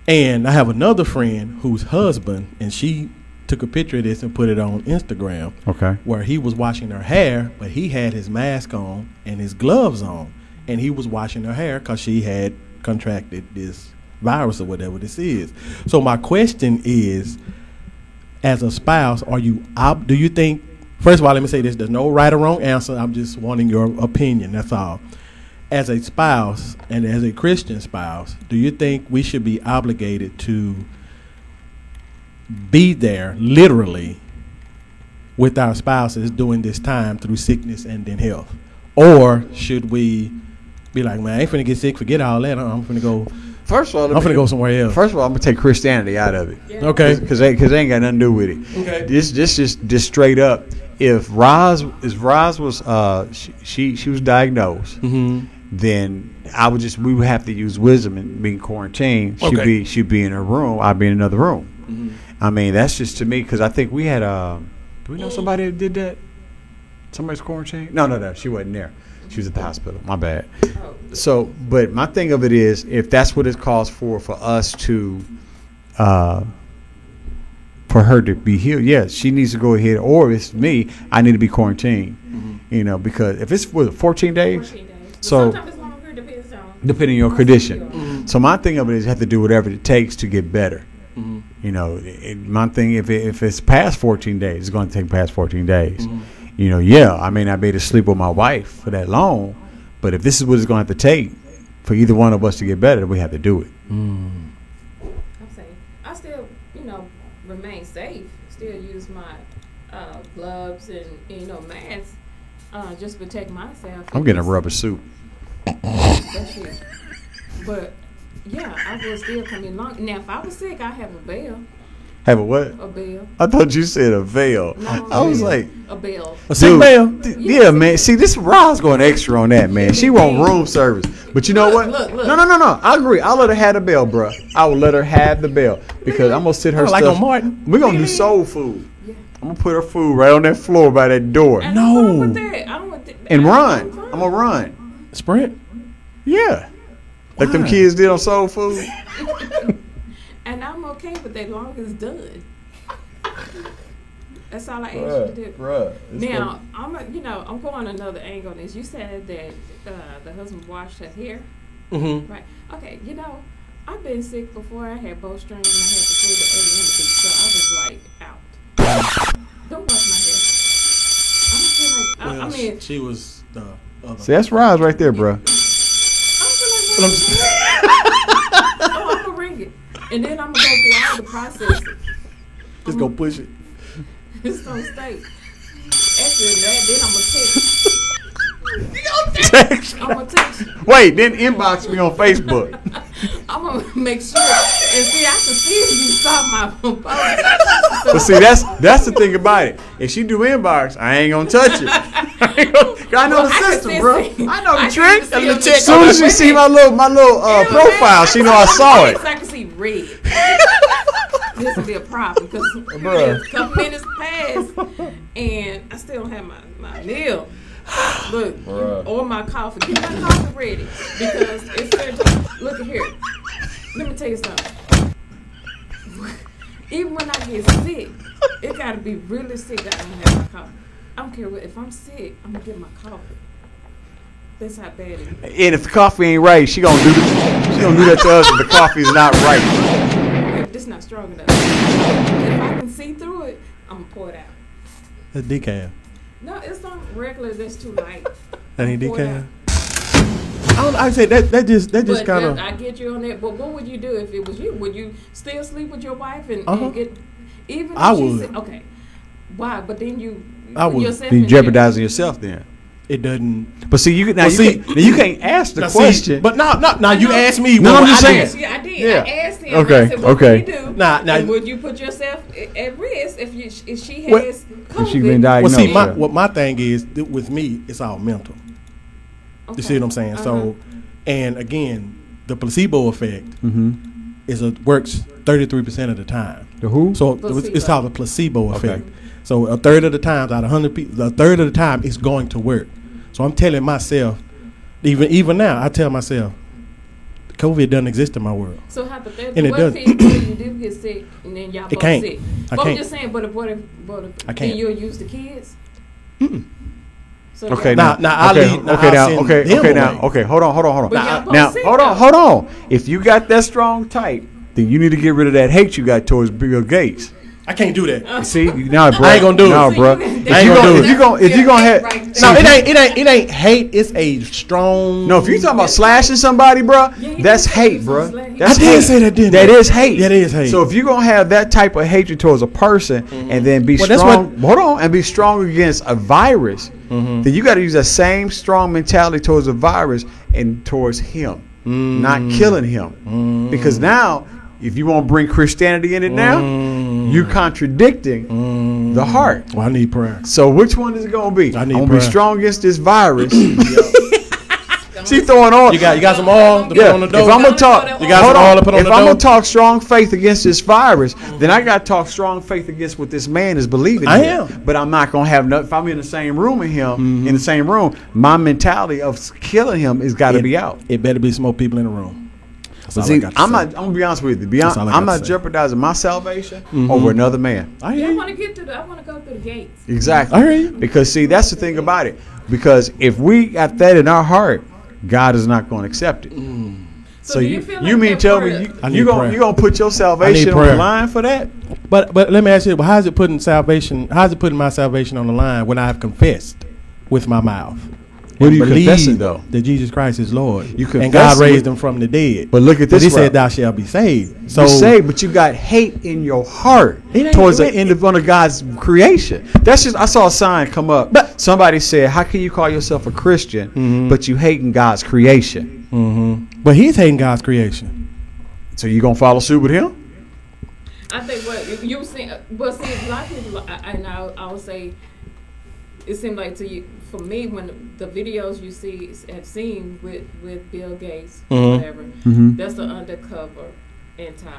And I have another friend whose husband and she took a picture of this and put it on Instagram okay. where he was washing her hair, but he had his mask on and his gloves on, and he was washing her hair because she had contracted this virus or whatever this is. So my question is, as a spouse, are you ob- do you think? First of all, let me say this: there's no right or wrong answer. I'm just wanting your opinion. That's all. As a spouse and as a Christian spouse, do you think we should be obligated to be there literally with our spouses during this time through sickness and then health? Or should we be like, man, I ain't finna get sick, forget all that. I'm finna go, First of all, I'm finna go somewhere else. First of all, I'm gonna take Christianity out of it. Okay. Because they, cause they ain't got nothing to do with it. Okay. This, this just, just straight up. If Roz, if Roz was, uh, she, she, she was diagnosed, Mm-hmm. then I would just, we would have to use wisdom and being quarantined. She'd Okay. be, she'd be in her room. I'd be in another room. I mean, that's just to me because I think we had, uh, do we know somebody that did that? Somebody's quarantined? No, no, no. She wasn't there. She was at the hospital. My bad. So, but my thing of it is, if that's what it calls for, for us to, uh, for her to be healed, yes, she needs to go ahead. Or if it's me, I need to be quarantined. You know, because if it's what 14 days, 14 days. So- sometimes it's longer, depends on. depending on your condition. So my thing of it is, you have to do whatever it takes to get better. You know, it, my thing if it, if it's past 14 days, it's going to take past 14 days. You know, yeah, I may not be able to sleep with my wife for that long, but if this is what it's going to have to take for either one of us to get better, we have to do it. I'm saying I still, you know, remain safe. Still use my uh, gloves and you know masks, uh, just to protect myself. I'm getting a rubber suit. But yeah, I will still come in long. Now, if I was sick, I have a bell. Have a what? A bell. I thought you said a veil. No, I was a like, a bell. A sick Dude, bell? th- yeah, man. See, this Rod's going extra on that, man. She want room service, but you know Look, what? look, look. No, no, no, no. I agree. I'll let her have the bell, bruh. I will let her have the bell because I'm gonna sit her like stuff. on Martin? We're gonna do soul food. I'm gonna put her food right on that floor by that door And I'm No. with that. I don't want that. and I'm run. I'm gonna run. Sprint? Yeah, like them kids did on soul food. And I'm okay with that long as done. That's all I ask you to do. bruh. Now, I'm a, you know, I'm going another angle on this. You said that uh, the husband washed his hair, Mm-hmm. right? Okay, you know, I've been sick before. I had bowstring and I had the flu the A and the B, so I was like out. Don't wash my hair. I don't feel like. I, I mean, she was the other. See, that's Rod's right there, bruh. I don't feel like. oh, I'm gonna ring it, and then I'm gonna go through all the process. Just go push it. It's gonna stay. After that, then I'm gonna text. Text. I'm gonna text. Wait, then inbox me on Facebook. I'm gonna make sure. And see, I can see if you saw my post. But see, that's that's the thing about it. If she do inbox, I ain't gonna touch it. I, gonna- I know Well, the I system, bro. see- I know the I trick. still see the As soon as she see my little my little uh, You know profile, she saying? know I saw it. So I can see red. this will be a problem because a couple minutes passed and I still don't have my, my meal. Look, Bruh. or my coffee. Get my coffee ready because it's certain. Look at here. Let me tell you something. Even when I get sick, it got to be really sick that I don't have my coffee. I don't care what. If I'm sick, I'm gonna get my coffee. That's how bad it is. And if the coffee ain't right, she gonna do she gonna do that to us if the coffee is not right. If this not strong enough, if I can see through it, I'm gonna pour it out. That's decaf. No, it's not regular. That's too light. Pour it decaf. I don't. I say that. That just. That just kind of. I get you on that. But what would you do if it was you? Would you still sleep with your wife and, Uh-huh. and get even? If I would. said- okay. Why? But then you. I would. be jeopardizing yourself then. It doesn't. But see, you can- now Well, you, see- can't, now you can't ask the Now, see, question. but no, no, now you asked me. No, what I'm would just I saying. do? Yeah, I did. Yeah. I asked him. Okay, I said, what okay. Would you do? Nah, nah. And would you put yourself at risk if you if she has Well- COVID? If she been diagnosed. Well, see, my, yeah. what my thing is th- with me, it's all mental. You see what I'm saying? So, Uh-huh. and again, the placebo effect Mm-hmm. is a, works 33 percent of the time. The who? So it's- it's called the placebo Okay. Effect. So a third of the times out of 100 people, a third of the time it's going to work. So I'm telling myself, even even now, I tell myself, COVID doesn't exist in my world. So hypothetically, And hypothetically, it what does- if you do get sick and then y'all It both can't. sick? I But I'm can't. just saying, but if what if what if I can't. you'll use the kids? So Okay, now, Now- now, I okay, lead- now, okay, now, send okay, them okay, now, okay. Hold on, hold on, hold on. But y'all Now, hold on, hold on. If you got that strong type, then you need to get rid of that hate you got towards Bill Gates. I can't do that. See, now, bro, I ain't gonna do it. no, See, bro. If I ain't you gonna gonna, do if it. you gonna, if you gonna have, Right No, it ain't. It ain't. It ain't hate. It's a strong. no, if you talking about slashing somebody, bro, that's hate, he bro. That's I did hate. say that, didn't That I? is hate. That is hate. So if you're gonna have that type of hatred towards a person mm-hmm. and then be Well, that's strong, hold on, and be strong against a virus, mm-hmm. then you got to use that same strong mentality towards a virus and towards him, not mm. killing him. Mm. Because now, if you want to bring Christianity in it now, you contradicting the heart. Well, I need prayer. So which one is it gonna be? I I'm need gonna be prayer. strong against this virus. she throwing all. You got. You got some all to put Yeah, on the if. I'm gonna talk, You got some on. oil to put on if the I'm dough? gonna talk strong faith against this virus, then I got to talk strong faith against what this man is believing. I in. am. Mm-hmm. but I'm not gonna have nothing. If I'm in the same room with him, in the same room, my mentality of killing him is got to It- be out. It better be some more people in the room. That's But all I see, got to I'm say. not. I'm gonna be honest with you. Be That's hon- all I I'm not say. jeopardizing my salvation Mhm. over another man. I Yeah, hear I want to get to the. I want to go through the gates. Exactly. I hear you. Because see, that's the thing about it. Because if we got that in our heart, God is not going to accept it. So, So you you feel you mean tell me you I you gonna prayer. you gonna put your salvation on the line for that? But but let me ask you, how is it putting salvation? How is it putting my salvation on the line when I have confessed with my mouth? What and are you believed confessing, though? That Jesus Christ is Lord. You and God raised him from the dead. But look at But this He route. said, "Thou shalt be saved." So you say, but you got hate in your heart towards the end of one of God's creation. That's just I saw a sign come up. But- Somebody said, "How can you call yourself a Christian Mhm. but you hating God's creation?" hmm But He's hating God's creation. So you gonna follow suit with him? I think what you, you were saying, but see, a lot of people, and I, I would say, it seemed like to you, for me, when the videos you see have seen with with Bill Gates, mm-hmm. whatever, Mhm. that's the undercover anti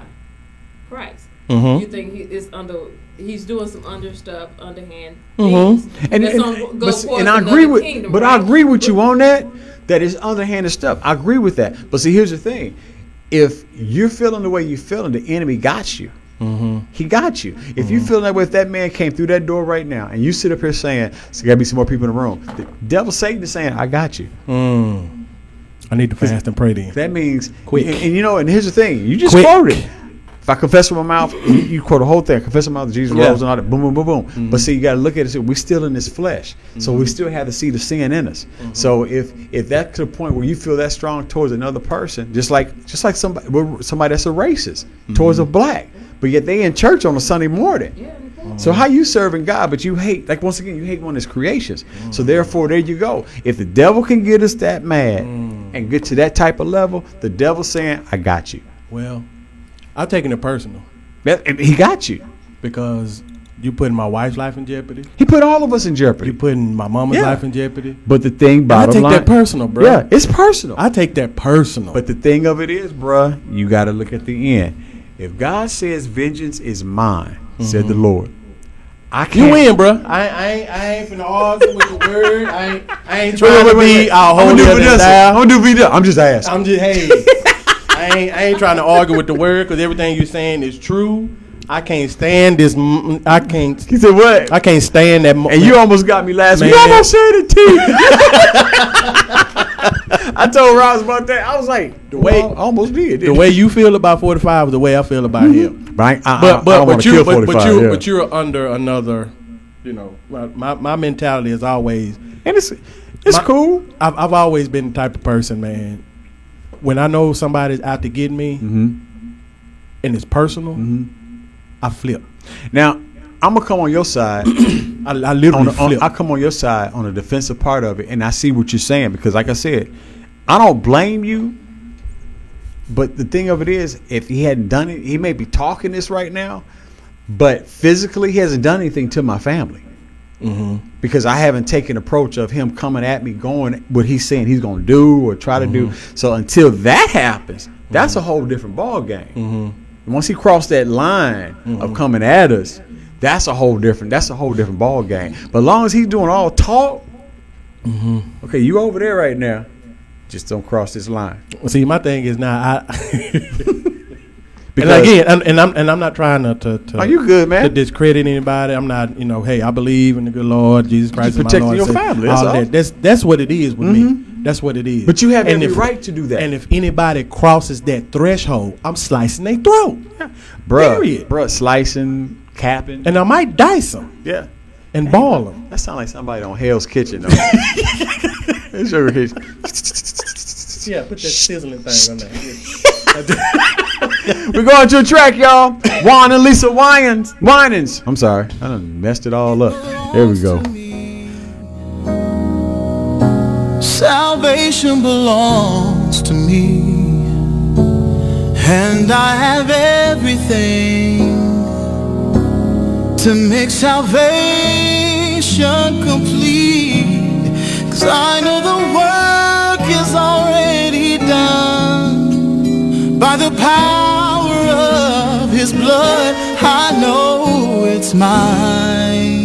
Christ. Mhm. You think he is under? He's doing some under stuff, underhand Mhm. things. And, and, gonna go but and I agree with, kingdom, but I agree with you on that. That is underhanded stuff. I agree with that. But see, here's the thing: if you're feeling the way you're feeling, the enemy got you. Mm-hmm. He got you. If you feel that way, if that man came through that door right now, and you sit up here saying, "There's got to be some more people in the room," the devil Satan is saying, "I got you." Mm. I need to fast and pray to then. That means Quick. And, and you know, and here's the thing: you just Quick. quoted. If I confess with my mouth, you, you quote the whole thing. Confess with my mouth, Jesus Yeah. Mm-hmm. rose and all that. Boom, boom, boom, boom. But see, you got to look at it. We're still in this flesh, so we still have the seed of sin in us. Mm-hmm. So if if that's to the point where you feel that strong towards another person, just like just like somebody somebody that's a racist towards Mm-hmm. a black, but yet they in church on a Sunday morning. Yeah, So how you serving God, but you hate like once again you hate one of His creations. So mm. therefore, there you go. If the devil can get us that mad mm. and get to that type of level, the devil's saying, "I got you." Well, I'm taking it personal That- he got you. because you putting my wife's life in jeopardy. He put all of us in jeopardy. You putting my mama's Yeah. life in jeopardy. But the thing, bottom I take line, that personal, bro. Yeah, it's personal. I take that personal. But the thing of it is, bruh, you got to look at the end. If God says, "Vengeance is mine," said the Lord, I can't. Mm-hmm. you win, bro. I, I ain't I ain't finna argue with the word. I ain't I ain't Wait, trying wait, to wait, be wait. our I'm gonna do holier than I'm gonna do Vanessa. I'm just asking. I'm just hey. I ain't I ain't trying to argue with the word because everything you're saying is true. I can't stand this. I can't. He said, "What?" I can't stand that. mo- And you almost got me last week. You almost said it, T. I told Roz about that. I was like, the way- way I almost did. the way you feel about 45 is the way I feel about him. Right. I, I, But I, I but don't but you kill but, but you yeah. but you're under another. You know, my my, my mentality is always. and it's it's My- cool. I've I've always been the type of person, man. When I know somebody's out to get me Mm-hmm. and it's personal, I flip. Now I'm gonna come on your side. I, I on literally the, on. I come on your side on the defensive part of it, and I see what you're saying because, like I said, I don't blame you. But the thing of it is, if he hadn't done it, he may be talking this right now, but physically, he hasn't done anything to my family Mm-hmm. because I haven't taken approach of him coming at me, going what he's saying he's going to do or try to do. Mm-hmm. So until that happens, that's a whole different ball game. Mm-hmm. Once he crossed that line of coming at us, that's a whole different. That's a whole different ball game. But as long as he's doing all talk, Mm-hmm. okay, you over there right now, just don't cross this line. See, my thing is now I. and Because- again, and, and I'm and I'm not trying to. to, to Are you good, man? To discredit anybody, I'm not. You know, hey, I believe in the good Lord Jesus Christ. is my protecting your and family, that's all. that. That's that's what it is with me. That's what it is. But you have And every if- right to do that. And if anybody crosses that threshold, I'm slicing their throat. bruh, Period. bruh, slicing, capping, And I might dice them yeah. and ball them. That sounds like somebody on Hell's Kitchen, though. It's your kitchen. Yeah, put that sizzling thing on there. We're going to a track, y'all. Juan and Lisa Winans. Winans. I'm sorry. I done messed it all up. There we go. Salvation belongs to me, and I have everything to make salvation complete. Cause I know the work is already done by the power of His blood. I know it's mine,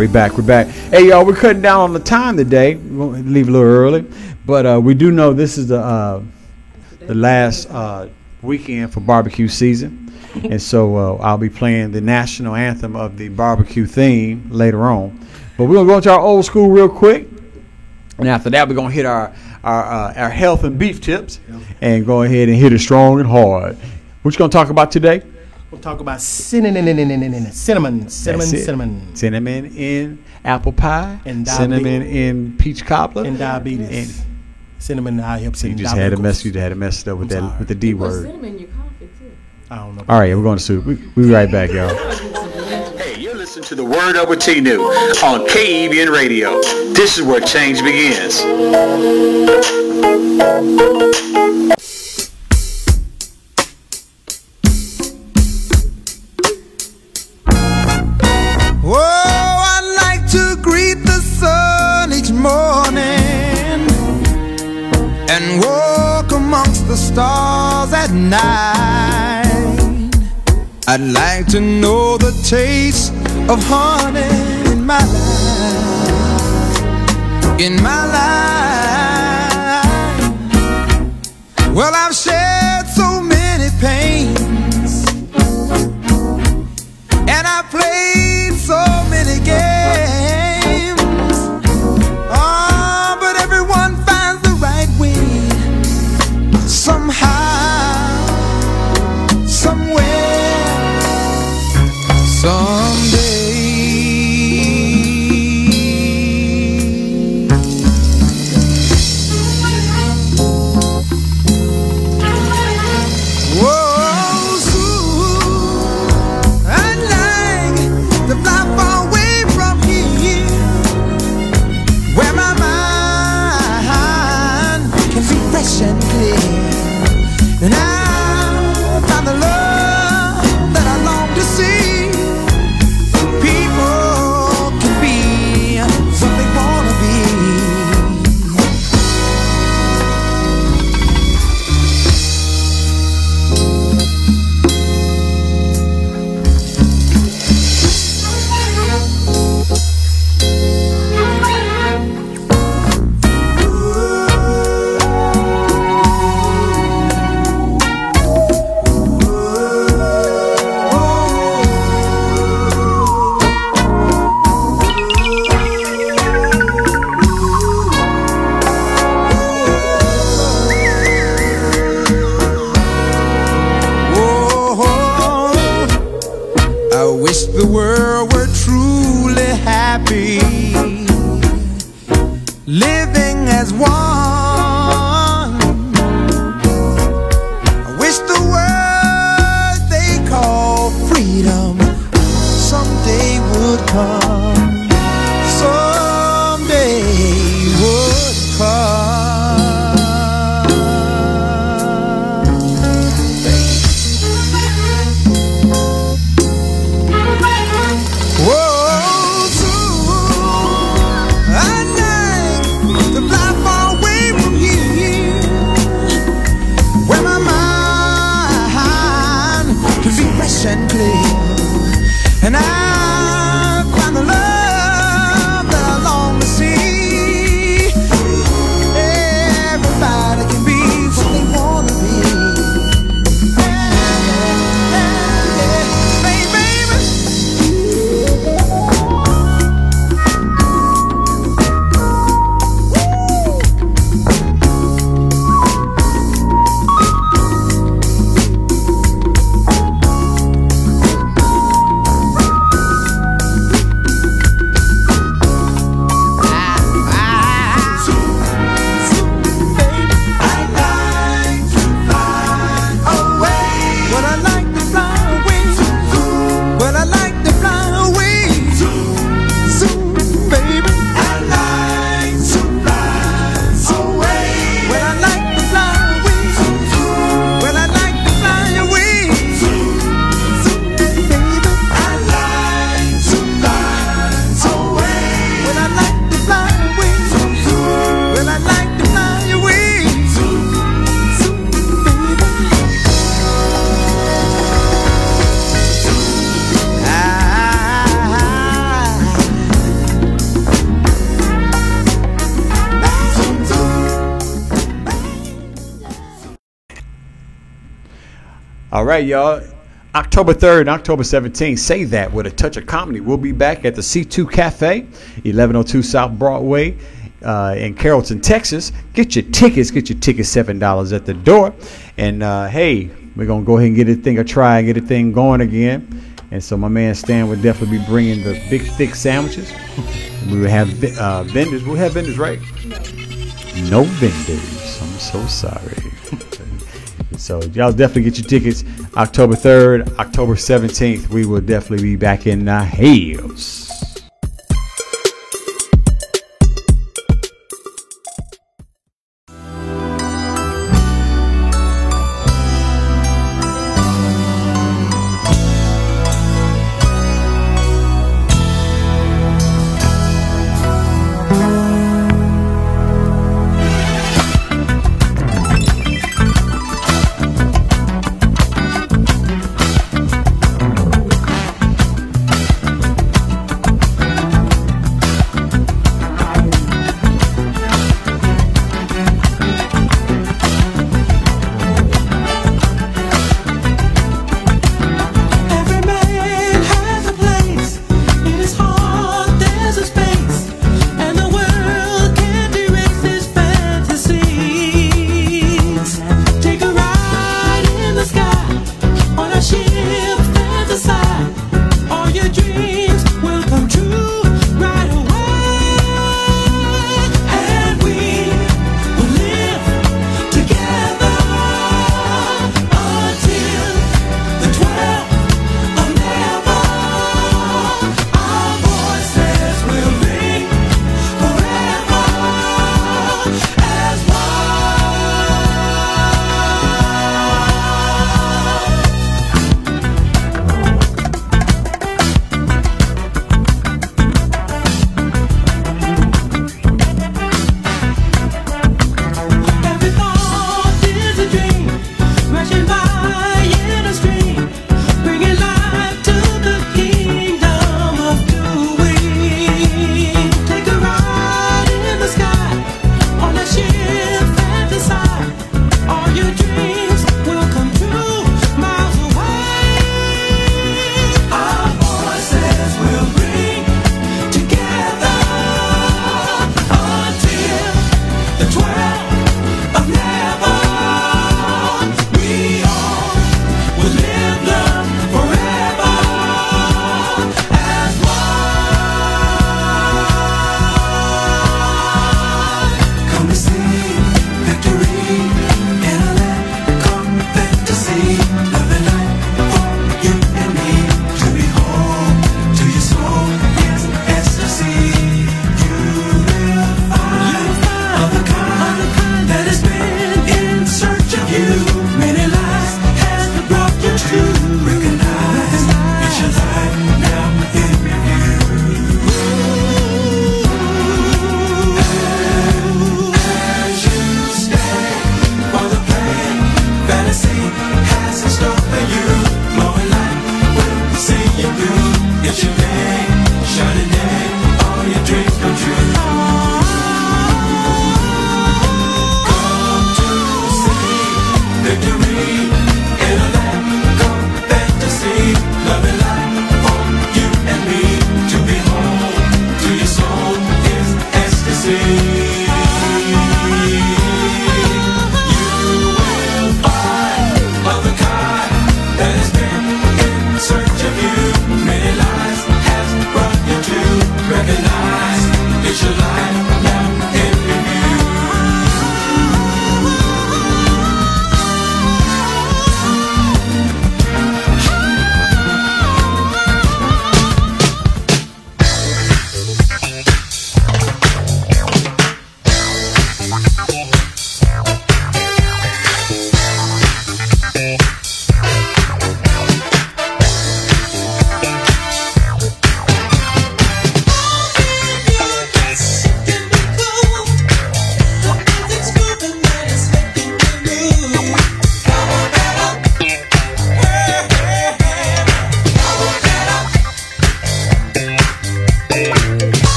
We're back. We're back. Hey, y'all, we're cutting down on the time today. We're gonna leave a little early, but uh, we do know this is the uh, the last uh, weekend for barbecue season, and so uh, I'll be playing the national anthem of the barbecue theme later on. But we're gonna go into our old school real quick, and after that, we're gonna hit our our uh, our health and beef tips, and go ahead and hit it strong and hard. What you gonna talk about today? We'll talk about cinnamon, cinnamon, cinnamon, cinnamon, cinnamon, cinnamon in apple pie, And cinnamon in peach cobbler, and diabetes. And cinnamon eye helps you just had to mess. You had to mess it up with that with the D word. cinnamon in your coffee too. I don't know. All right, we're going to soup. We we be right back, y'all. Hey, you're listening to the Word Up with T-Nu on KEBN Radio. This is where change begins. At night. I'd like to know the taste of honey in my life. In my life. Well, I've right, y'all. October 3rd and October 17th. Say that with a touch of comedy. We'll be back at the C2 Cafe, 1102 South Broadway uh, in Carrollton, Texas. Get your tickets. Get your tickets $7 at the door. And uh, hey, we're going to go ahead and get a thing a try and get a thing going again. And so my man Stan would definitely be bringing the big, thick sandwiches. we would have uh, vendors. We'll have vendors, right? No vendors. I'm so sorry. So y'all definitely get your tickets October 3rd, October 17th. We will definitely be back in the hills.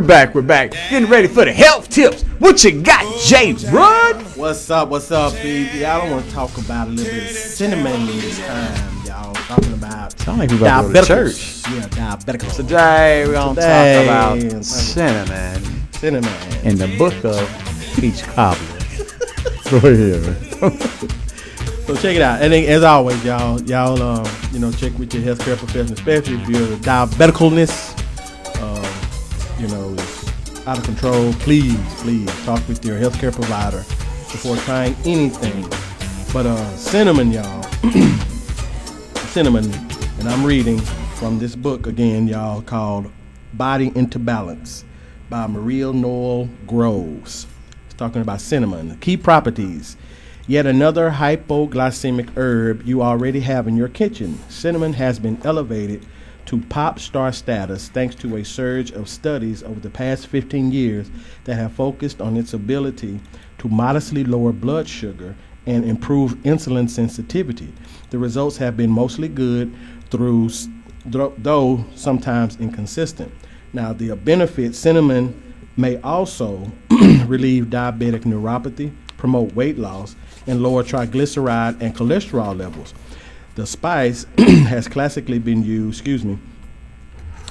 We're back. We're back. Getting ready for the health tips. What you got, Jay Run? What's up? What's up, Steve? Y'all don't want to talk about a little bit of cinnamon this time, y'all. Talking about Sound like we about to go to diabeticals. Yeah, diabeticals. Today we're gonna Today, talk about cinnamon cinnamon. in the book of Peach Cobbler. Go ahead, man. So check it out. And then, as always, y'all, y'all, um, you know, check with your healthcare professional, especially if your diabeticalness, out of control. Please, please talk with your healthcare provider before trying anything. But uh, cinnamon, y'all, cinnamon, and I'm reading from this book again, y'all, called "Body into Balance" by Maria Noel Groves. It's talking about cinnamon, key properties. Yet another hypoglycemic herb you already have in your kitchen. Cinnamon has been elevated to pop star status thanks to a surge of studies over the past 15 years that have focused on its ability to modestly lower blood sugar and improve insulin sensitivity. The results have been mostly good through though sometimes inconsistent. Now, the benefit cinnamon may also relieve diabetic neuropathy, promote weight loss, and lower triglyceride and cholesterol levels. The spice has classically been used, excuse me,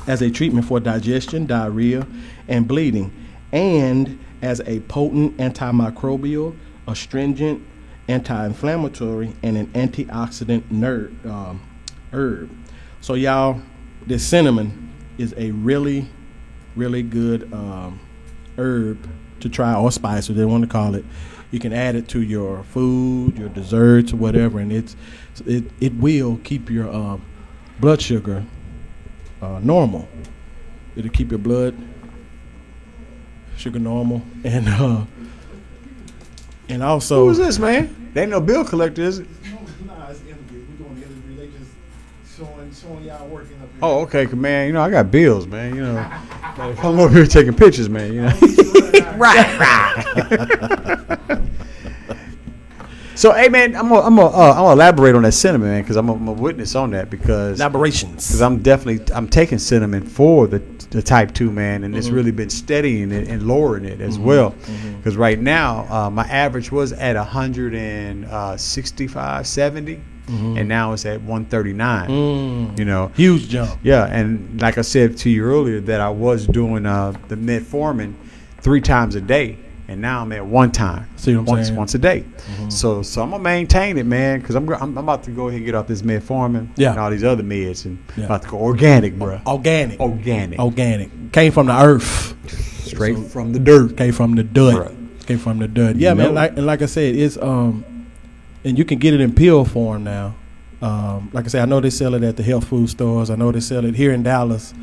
as a treatment for digestion, diarrhea, and bleeding, and as a potent antimicrobial, astringent, anti-inflammatory, and an antioxidant ner- um, herb. So y'all, this cinnamon is a really, really good um, herb to try or spice, or they want to call it. You can add it to your food, your desserts, whatever, and it's it it will keep your um, blood sugar uh, normal. It'll keep your blood sugar normal, and uh, and also Who is this, man? They ain't no bill collector, is it? Nah, it's interview. We're doing the interview. They just showing showing y'all working up here. Oh, okay, man. You know I got bills, man. You know, I'm over here taking pictures, man. You know. right, right. so, hey, man, I'm gonna, I'm gonna, uh, I'm gonna elaborate on that cinnamon, man, because I'm, a- I'm a witness on that because elaborations. because I'm definitely I'm taking cinnamon for the the type two man, and it's Mhm. really been steadying it and lowering it as Mhm, well. Because right now uh, my average was at 165, 70, Mhm. and now it's at 139. Mm. You know, huge jump. yeah, and like I said to you earlier, that I was doing uh, the metformin three times a day, and now I'm at one time, See what I'm once saying? once a day. Mhm. So so I'm gonna maintain it, man, because I'm, I'm I'm about to go ahead and get off this metformin Yeah. and all these other meds, and Yeah. about to go organic, bro. Organic. Organic, Organic. Came from the earth. straight from the dirt. Came from the dirt. Bruh. Came from the dirt. Yeah, man. Like, and like I said, it's um, and you can get it in pill form now. Um, like I said, I know they sell it at the health food stores. I know they sell it here in Dallas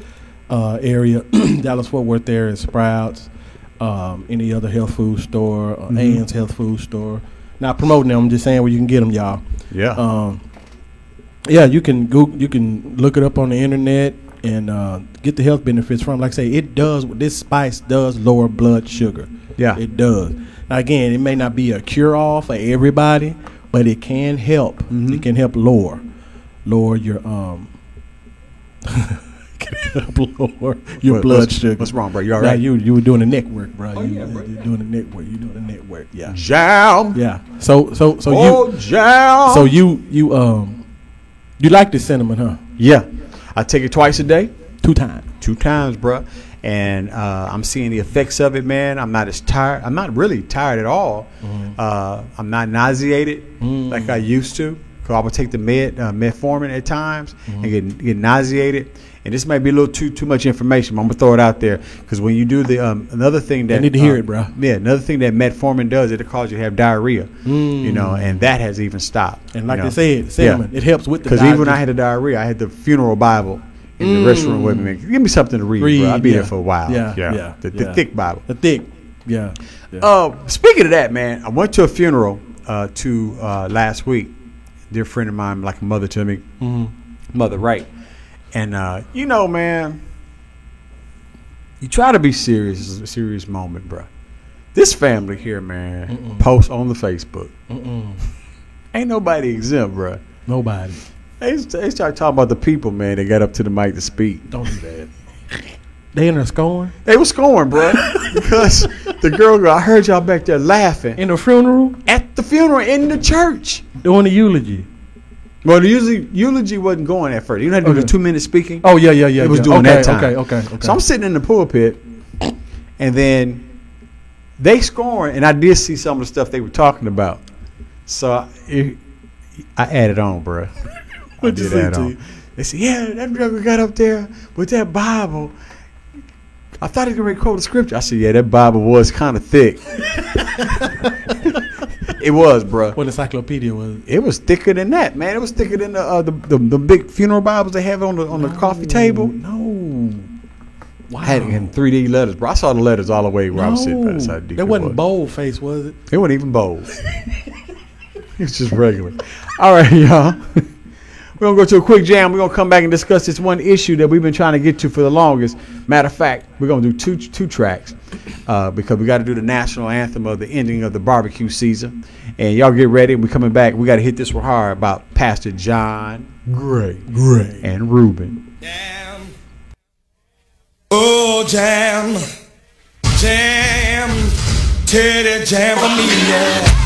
uh, area, Dallas Fort Worth there at Sprouts, um, any other health food store, uh, Mhm. Ann's health food store. Not promoting them, I'm just saying where you can get them, y'all. Yeah. Um, yeah, you can go. You can look it up on the internet and uh, get the health benefits from. Like I say, it does. This spice does lower blood sugar. Yeah. it does. Now again, it may not be a cure all for everybody, but it can help. Mhm. It can help lower, lower your um. can help lower your What- blood what's- sugar. what's wrong, bro? You all Nah, you you were doing the network, bro. Oh, you, yeah, bro. You're doing the network. You're doing the network. Yeah. Jam. Yeah. So so so oh, you jam. so you you um you like the cinnamon, huh? yeah, I take it twice a day. Two times. two times, bruh. And uh, I'm seeing the effects of it, man. I'm not as tired. I'm not really tired at all. Uh, I'm not nauseated Mm. like I used to. Cause I would take the med uh, metformin at times and get get nauseated. And this may be a little too too much information. But I'm gonna throw it out there because when you do the um, another thing that I need to hear uh, it, bruh. Yeah, another thing that metformin does, it'll cause you to have diarrhea. You know, and that has even stopped. Mm. And like you know. they said, cinnamon, it helps with the Because even when I had the diarrhea, I had the funeral Bible in the restroom with me. Give me something to read, Read, bro. I'll be yeah. there for a while. Yeah, yeah, The, the yeah. thick Bible. the thick. Yeah. yeah. Uh, speaking of that, man, I went to a funeral uh, to uh, last week. Dear friend of mine, like a mother to me, Mhm. mother, right? And uh, you know, man, you try to be serious. It's a serious moment, bro. This family here, man, Mm-mm. post on the Facebook. Mm-mm. Ain't nobody exempt, bro. Nobody. They, they start talking about the people, man. They got up to the mic to speak. Don't do that. They in there scoring They was scoring, bro, because the girl go, I heard y'all back there laughing in the funeral at the funeral in the church. doing the eulogy. Well, the eulogy, eulogy wasn't going at first. You know how to do the two minute speaking? Oh yeah, yeah, yeah. it was yeah. doing okay, that time. Okay, okay, okay. So I'm sitting in the pulpit, and then they scoring, and I did see some of the stuff they were talking about. So I, it, I added on, bro. I What'd you say, add on. T? They said, "Yeah, that brother got up there with that Bible." I thought he was going to quote the scripture. I said, "Yeah, that Bible was kind of thick." it was, bro. what the encyclopedia was? It was thicker than that, man. It was thicker than the uh, the, the the big funeral Bibles they have on the on the coffee table. No. Wow. I had it in 3D letters, bro. I saw the letters all the way where I was sitting. That's how deep That it wasn't was. bold face, was it? It wasn't even bold. it's just regular. All right, y'all. We're gonna go to a quick jam. We're gonna come back and discuss this one issue that we've been trying to get to for the longest. Matter of fact, we're gonna do two two tracks uh, because we got to do the national anthem of the ending of the barbecue season. And y'all get ready. We're coming back. We got to hit this real hard about Pastor John Gray, Gray, and Reuben. Oh, jam, jam, Teddy jam for me, yeah.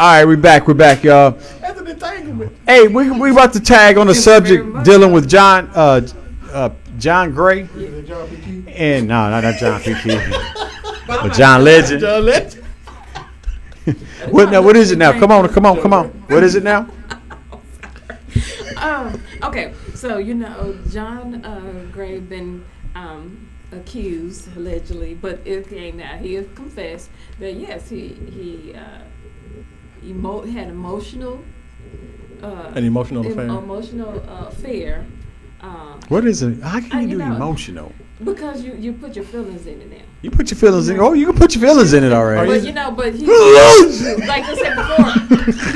All right, we're back. We're back, y'all. That's an entanglement. Hey, we we about to tag on the subject dealing with John uh, uh, John Gray and no, not, not John P. Kee, but John Legend. John Legend. What now? What is it now? Come on, come on, come on. What is it now? um, okay, so you know, John uh, Gray been um, accused allegedly, but it came out. He has confessed that yes, he he uh, emo- had emotional. Uh, An emotional em- affair? Emotional uh, affair. Um, What is it? How can Uh, you you do know, emotional? because you you put your feelings in it now. You put your feelings in. Oh, you can put your feelings in it already. But you know, but he, like I said before,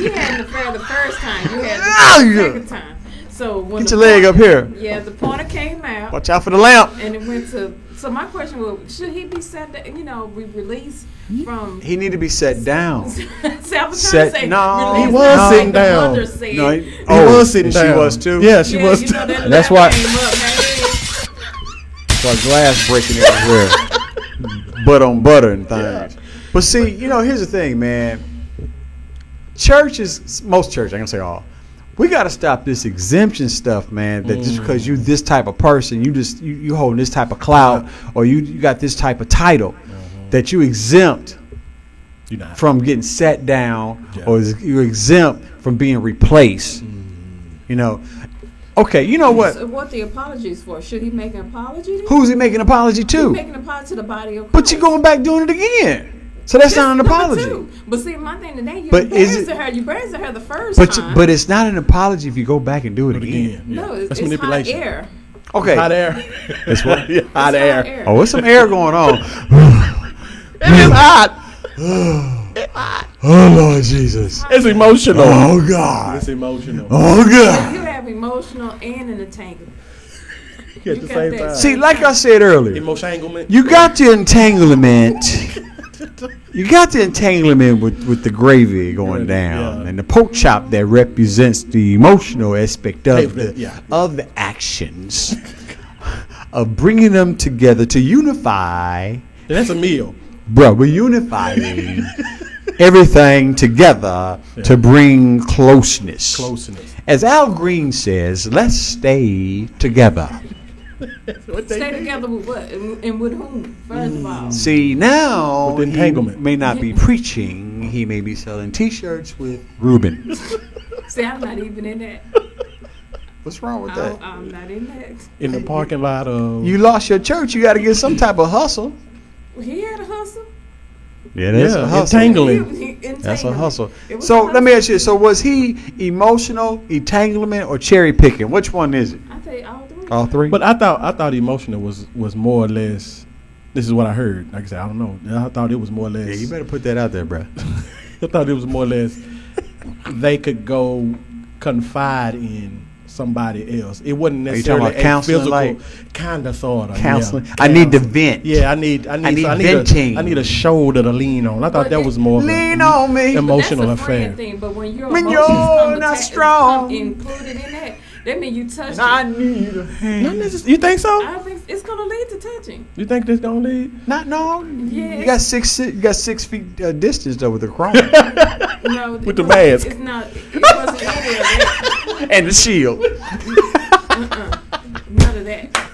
he had an affair the first time. You had Ah, the second time. So when Get your leg up here. Yeah, the pointer came out. Watch out for the lamp. And it went to. So my question was, should he be set? down- You know, be released from. He need to be set down. See, I was trying Set- to say, no. He was like sitting down. No, he- He oh, was sitting down. she was too? Yeah, she Yeah, was. you know, that That's laugh why- came up, man. Glass breaking everywhere. butt on butter and things. But see, you know, here's the thing, man. Churches, most churches, I can say all, We got to stop this exemption stuff, man. That just Mm. because you this type of person, you just you, you holding this type of clout, or you, you got this type of title, that you exempt not. from getting sat down, Yeah. or you're exempt from being replaced. You know, okay. You know what? So what the apologies for? Should he make an apology? To Who's he making an apology He's to? making an apology to the body of Christ. But you're going back doing it again. So that's not an apology. two. But see, my thing today, you But is embarrassed it- her. You embarrassed her the first But time. but it's not an apology if you go back and do it again. no, it's, That's it's manipulation. hot air. Okay. Hot air. It's what? Yeah, hot It's air. hot air. Oh, there's some air going on. It is hot. Oh Lord Jesus. It's emotional. Oh God. It's emotional. Oh God. You have emotional and an entanglement. At You the got same that. time. See, like I said earlier, Emotionalment. you got the entanglement. You got the entanglement with, with the gravy going down Yeah. and the pork chop that represents the emotional aspect of the yeah. of the actions of bringing them together to unify. That's a meal. Bro, we're unifying everything together to bring closeness. Closeness. As Al Green says, let's stay together. Stay together with what? And, and with whom? First of all. See, now With entanglement. he may not be preaching, he may be selling T-shirts with Reuben. See, I'm not even in that. What's wrong with that? don't- I'm not in that. In the parking lot of. You lost your church, you got to get some type of hustle. He had a hustle. Yeah, that's Yeah, a hustle. entangling. He- he- That's a entanglement. hustle. It was So a let me hustle. ask you: So was he emotional, entanglement, or cherry picking? Which one is it? I tell you all three. But I thought I thought emotional was was more or less. This is what I heard. Like I said, I don't know. I thought it was more or less. yeah, you better put that out there, bro. I thought it was more or less they could go confide in somebody else. It wasn't Are you talking necessarily about a physical like- kind of sort of Counseling. Yeah, I need to vent. Yeah, I need I need I need so I need, venting. a, I need a shoulder to lean on. I thought But that was more of Lean a on me. emotional That's a affair. thing, but when your When you're come not atta- strong. included in that, that means you touched I it. need a hand. Not necess- You think so? I think it's gonna lead to touching. You think this gonna lead? Not no. Yeah. You got six. You got six feet uh, distance though with the chrome No, With the mask. It's not. It wasn't any of that. and the shield. Uh-uh. None of that.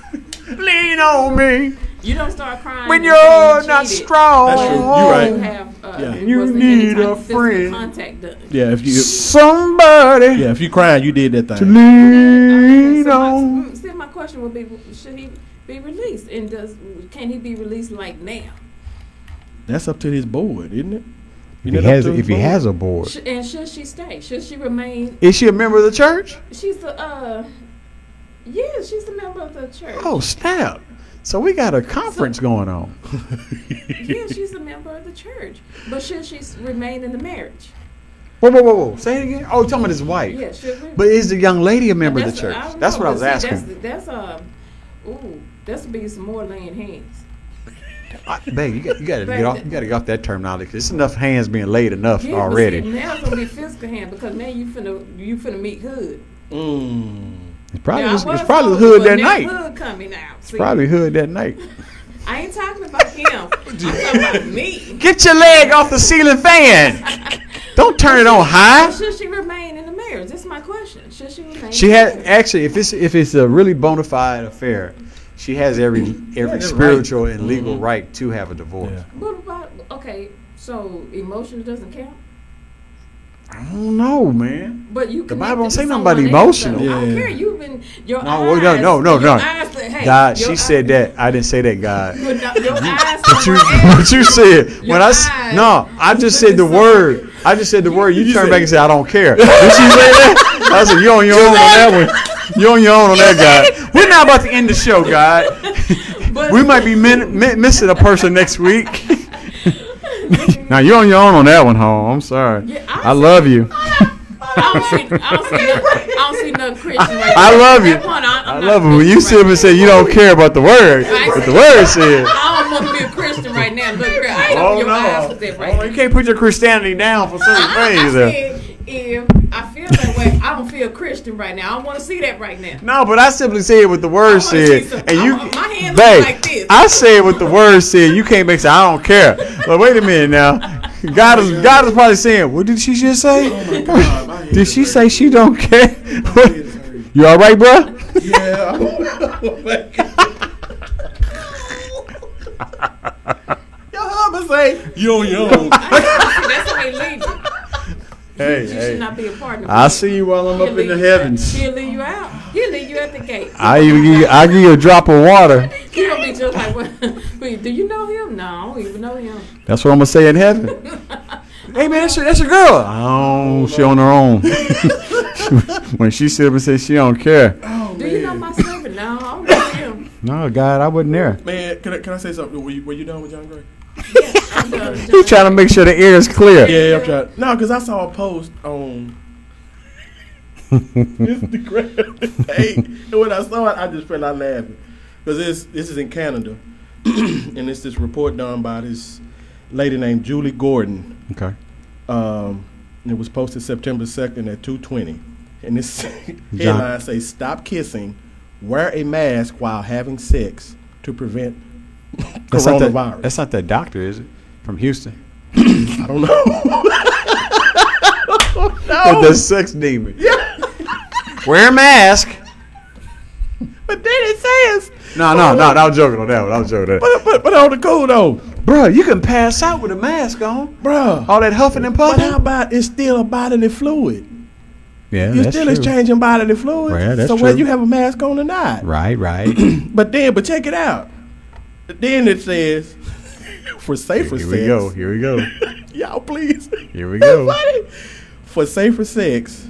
Lean on me You don't start crying when you're saying you not cheated. strong. That's true. You right. You have. Uh, Yeah. You need a of physical friend. Contact done. Yeah, if you Somebody yeah if you crying, you did that to thing. lean So my, on. mm, see, my question would be: Should he be released, and does can he be released like now? That's up to his board, isn't it? If he has, if he has a board, Sh- and should she stay? Should she remain? is she a member of the church? She's the uh, yeah, she's a member of the church. Oh snap! So we got a conference going on. yeah, she's a member of the church. But should she remain in the marriage? Whoa, whoa, whoa, whoa! Say it again. Oh, you're talking about his wife. Yeah, should we? But is the young lady a member of the church? don't That's know, what I was see, asking. That's, that's uh, ooh, that's be some more laying hands. I- Babe, you got, you got to get off. You got to get off that terminology. There's enough hands being laid enough Yeah, already. But see, now it's gonna be physical hand because now you finna you finna meet hood. Mm. It's probably Now, I it's, was it's probably the hood that night. Hood coming out. It's probably hood that night. I ain't talking about him. I'm talking about me. Get your leg off the ceiling fan. Don't turn it on high. Should she remain in the marriage? That's my question. Should she remain? She in had marriage? actually, if it's if it's a really bona fide affair, she has every every that's spiritual right. and legal Mhm. right to have a divorce. Yeah. What about okay? So emotion doesn't count. I don't know, man. But you The Bible don't say nothing about else, though. emotional. I don't care. You've been your No, eyes. no, no, no, no. eyes say, hey, God, she eyes- said that. I didn't say that, God. But your eyes. What you, somewhere what you said Your when I s- eyes no, I just said the word. I just said the word. You, You turned back and said I don't care. Did she say that? I said you on your own on that one. You on your own on that, God. We're not about to end the show, God. But- We might be min- mi- missing a person next week. now you're on your own on that one, home. I'm sorry. Yeah, I love you. I don't see, I don't see, nothing, I don't see nothing Christian right I there. love you. Point, I, I love it when you sit up and say you don't care about the word, but the word said. I don't want to be a Christian right now. Look, girl, I Oh your eyes with no! that right Oh, you can't put your Christianity down for certain I, I things. though. said if I feel that way, I don't feel Christian right now. I don't want to see that right now. No, but I simply said what the word wanna said, some- and I you, want- my hand babe, like this. I said what the word said. You can't make say I don't care. But wait a minute now, God is God is probably saying, what did she just say? Oh my God, my Did she say she don't care? you all right, bro? Yeah. Oh your husband say you on your own. That's how he leave you. Hey, you hey. should not be a partner. I him. see you while I'm He'll up in the heavens. He'll leave you out. He'll leave you at the gate. I even give you, I give you a drop of water. He gonna be just like, what? Wait, do you know him? No, I don't even know him. That's what I'm gonna say in heaven. hey man, that's your, that's your girl. Oh, she on her own. when she sit up and say she don't care. do you know my oh, servant? No, I don't know him. No, God, I wasn't there. Man, can I, can I say something? Were you, were you done with John Gray? I'm. He's trying to make sure the air is clear. Yeah, I'm trying. No, because I saw a post on Instagram. hey, and when I saw it, I just fell out laughing because this this is in Canada, and it's this report done by this lady named Julie Gordon. Okay. Um, and it was posted September second at two twenty, and this headline says "Stop kissing, wear a mask while having sex to prevent That's not, that, coronavirus." that's not that doctor, is it? From Houston. I don't know. With the sex demon. Yeah. Wear a mask. But then it says, No, no, oh, no. I was joking on that one. I was joking on that. but but, but on the cool though, Bro, you can pass out with a mask on. bruh. All that huffing and puffing. But how about it's still a bodily fluid? Yeah, You're still exchanging bodily fluid. Right, that's so whether you have a mask on or not. Right, right. But then, but check it out. Then it says, for safer Here sex. Here we go. Here we go. Y'all please. Here we go. Funny. For safer sex,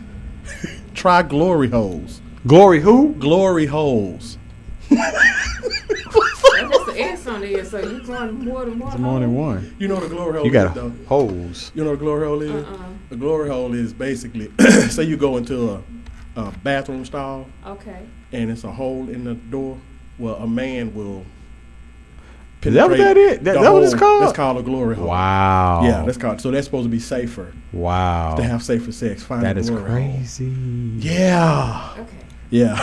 try glory holes. Glory who? Glory holes. That's just the S on there, so you going more than one. It's more than one. You know what a glory hole You got is, though? a hose. You know what a glory hole is? Uh-uh. A glory hole is basically, say you go into a, a bathroom stall Okay. and it's a hole in the door. Well, a man will. Is that was that penetrate is? That- the that what it's hole. called? That's called a glory hole. Wow. Yeah, that's called. So that's supposed to be safer Wow. to have safer sex. Find That a is glory hole. crazy. Yeah, Okay. yeah.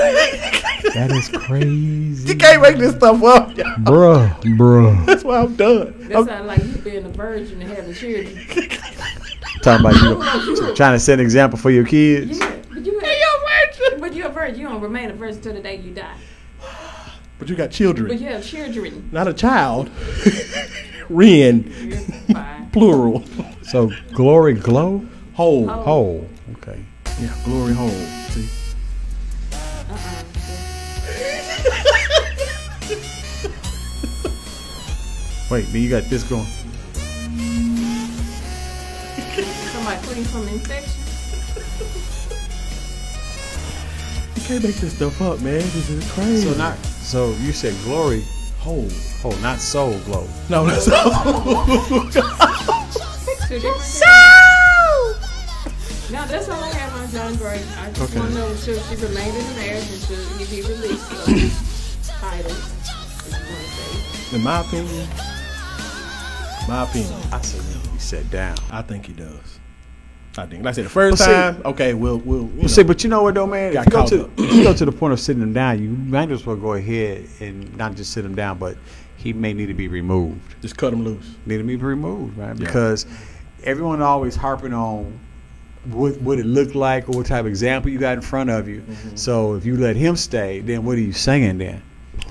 That is crazy. you can't make this stuff up. y'all. Bruh, bruh. That's why I'm done. That sounds like you being a virgin and having children. Talking about you trying to set an example for your kids. Yeah, but you hey, you're a virgin. But you're a virgin. You don't remain a virgin till the day you die. But you got children, But you have children. not a child. Ren, plural. So glory glow Hole. Oh. hole. Okay. Yeah, glory hole. See. Uh-uh. Wait, then you got this going. Somebody clean from infection. You can't make this stuff up, man. This is crazy. So not so you said glory hole. Oh, not soul glow. No, that's different things. Now that's all I have on John Gray. I just Okay. want to know if she remained in the marriage and should he be released title? if you wanna say. In my opinion, my opinion, I said no. he sat down. I think he does. I think, like I said, the first see- time, okay, we'll, we'll, you know, see, but you know what though, man? If you, go to, if you go to the point of sitting him down, you might as well go ahead and not just sit him down, but he may need to be removed. just cut him loose. Need to be removed, right? Yeah. Because everyone always harping on what what it looked like or what type of example you got in front of you. Mm-hmm. So if you let him stay, then what are you saying then?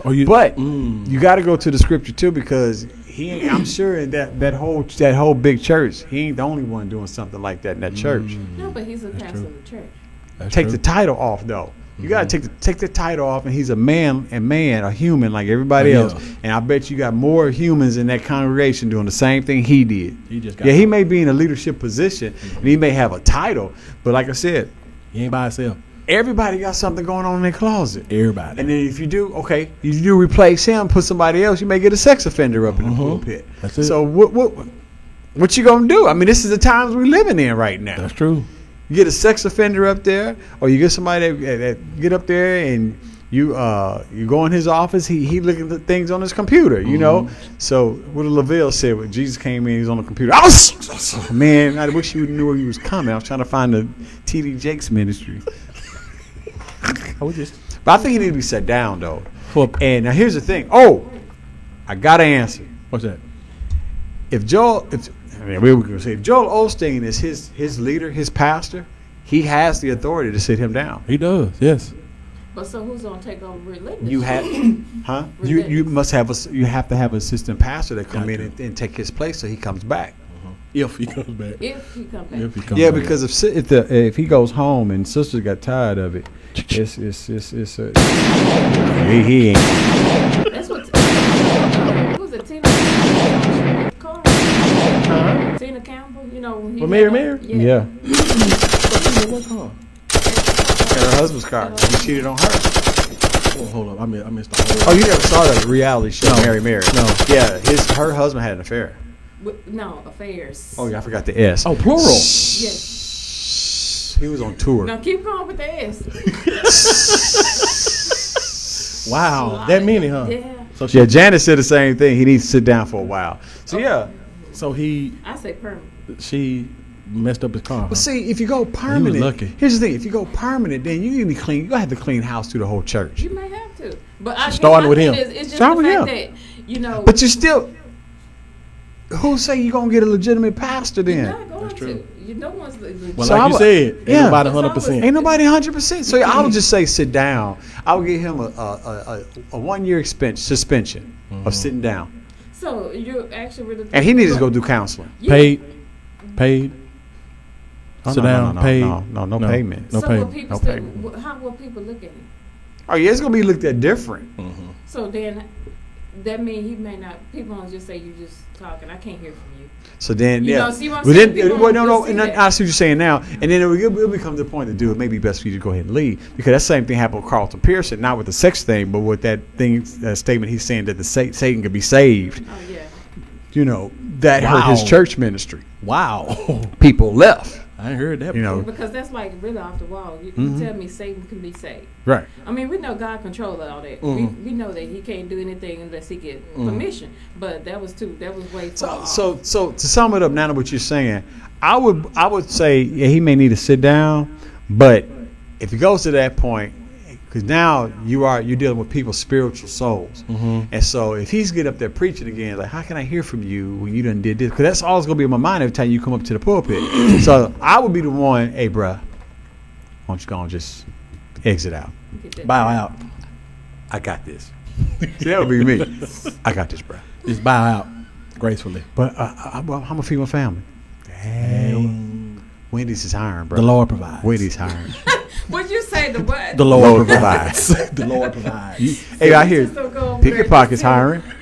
Or you, But Mm. you got to go to the scripture too because he, ain't, I'm sure in that that whole that whole big church, he ain't the only one doing something like that in that church. Mm. No, but he's a pastor of the church. Take the title off though. You gotta mm-hmm. take the take the title off, and he's a man and man, a human like everybody Oh, yeah. else. And I bet you got more humans in that congregation doing the same thing he did. He just got yeah, he may be in a leadership position, and he may have a title, but like I said, he ain't by himself. Everybody got something going on in their closet. Everybody. And then if you do, okay, you do replace him, put somebody else, you may get a sex offender up in the pulpit. Mm-hmm. That's it. So what what what you gonna do? I mean, this is the times we're living in right now. That's true. You get a sex offender up there, or you get somebody that, that get up there and you uh you go in his office. He he looking at things on his computer. You know. Mm-hmm. So what Lavelle said when Jesus came in, he's on the computer. I was man. I wish you knew where he was coming. I was trying to find the T.D. Jakes ministry. I was just But I think he need to be set down though. for And now here's the thing. Oh, I got to answer. what's that? If Joel, if I mean, we were gonna say if Joel Osteen is his his leader, his pastor, he has the authority to sit him down. He does. Yes. But so who's gonna take over religion? You have, huh? You you must have a s- you have to have an assistant pastor that come in and, and take his place so he comes back. If he comes back. If he come back. If he comes Yeah, back. because if si- if the if he goes home and sisters got tired of it, it's it's it's it's a, he, he ain't. That's what. Who's it? Tina. Carter? Tina Campbell. You know. when he Well, Mary Mary? Yeah. What car? And her husband's car. He cheated on her. Oh, hold on. I missed, I missed the whole. Oh, you never saw that reality show, No. Mary Mary? No. Yeah, his her husband had an affair. Wi- No affairs. Oh yeah, I forgot the S. Oh, plural. Yes. He was on tour. Now keep going with the S. Wow, that many, huh? Yeah. So she, Yeah, Janice said the same thing. He needs to sit down for a while. So yeah. so he, I say permanent. she messed up his car. huh? But see, if you go permanent, lucky. here's the thing: if you go permanent, then you need to clean. You gonna have to clean house through the whole church. You may have to. But I Starting with him. Is, it's just Start the with fact him. that you know. But you still, who say you gonna get a legitimate pastor then? not going to. You no one's. Well, So like I you would- said, ain't yeah. nobody hundred percent. Ain't nobody hundred percent. So I would just say sit down. I would give him a a, a, a, a one year expen- suspension Mm-hmm. of sitting down, So you're actually really. and he needs to go do counseling. Yeah. Paid, paid. Oh, Sit no, no, down, no, paid. no, no, no payment. No so payment. people No still, payment. How will people look at him? Oh yeah, it's gonna be looked at different. So then, that means he may not. People don't just say you just talking. I can't hear from you. So then, You yeah. know, see what I'm but saying? then, well, no, don't no, just and see I, see what you're saying now. And then it will, it will become the point to do it. Maybe best for you to go ahead and leave because that same thing happened with Carlton Pearson, not with the sex thing, but with that thing, that statement he's saying that the sa- Satan could be saved. Oh yeah. You know that hurt his church ministry. Wow, People left. I heard that. You know, Because that's like really off the wall. You, Mhm. you tell me Satan can be saved. right? I mean, we know God controls all that. Mhm. We, we know that He can't do anything unless He get Mhm. permission. But that was too. That was way So, far. off. so, so to sum it up, now what you're saying, I would, I would say, yeah, he may need to sit down, but if it goes to that point, because now you are you're dealing with people's spiritual souls, Mhm. and so if he's getting up there preaching again, like how can I hear from you when you done did this? Because that's always gonna be in my mind every time you come up to the pulpit. so I would be the one, hey, bruh, why don't you go and just exit out? Bow out. I got this. See, that would be me. I got this, bruh. Just bow out gracefully. But uh, I, I'm gonna feed my family. Dang. Wendy's is hiring, bro. The Lord provides. Wendy's hiring. What'd you say? The what? The Lord, Lord provides. provides. the Lord provides. hey, I hear Just don't go over Pick your pockets and hiring.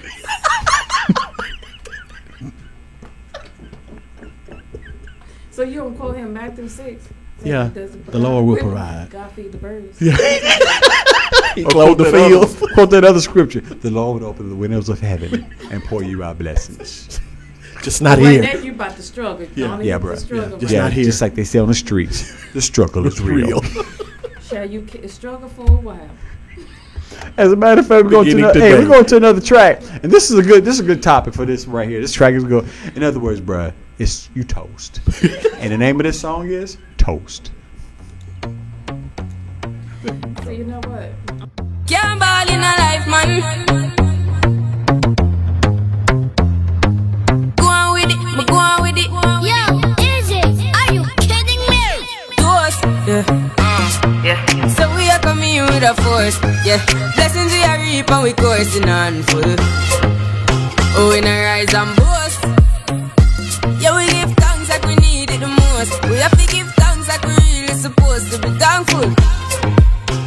So you don't quote him Matthew six. So Yeah, the Lord will provide. provide. God feed the birds. Yeah. He Or clothed the quote that other- Quote that other scripture. The Lord will open the windows of heaven and pour you out blessings. Just not Right here. now you about to struggle. Yeah. Don't Yeah, even bro. Struggle Just yeah, not here. just like they say on the streets. The struggle is real. Shall you ki- struggle for a while? As a matter of fact, we're going to Beginning another, hey, today. we're going to another track, and this is a good this is a good topic for this right here. This track is good. In other words, bruh, it's you toast, and the name of this song is Toast. So you know what? Can't ball in a life, man. Go on with it, but go on with it. Yo, easy. Are you kidding me? Toast, yeah. Yeah. So we are coming in with a force, yeah. Blessings we are reap and we coursing on full. Oh, we not rise and boast. Yeah, we give thanks like we need it the most. We have to give thanks like we really supposed to be thankful.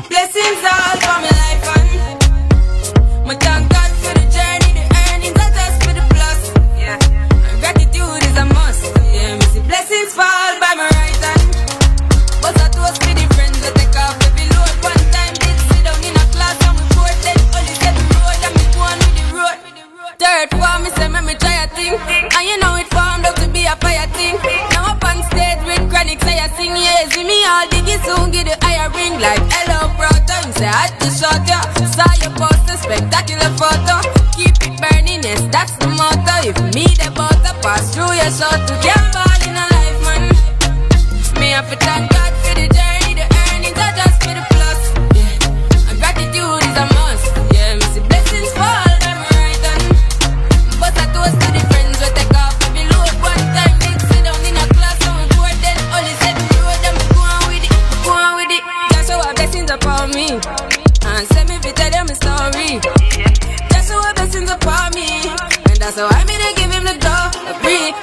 Blessings all for all diggy soon get the higher ring like hello brother. You say I just shot ya, saw your poster, spectacular photo. Keep it burning, yes, that's the motto. If me the butter pass through your shot to get ball in a life, man. Me have to thank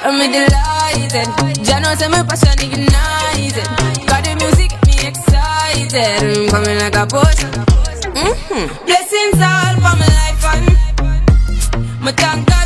I'm delighted. Jano say my passion ignited. Got the music, me excited. I'm coming like a potion. Mm-hmm. Blessings all for my life and my thank God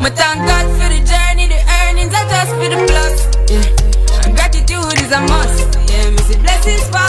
my thank God for the journey, the earnings, I just for the plus. Yeah. And gratitude is a must. Yeah, me see blessings fall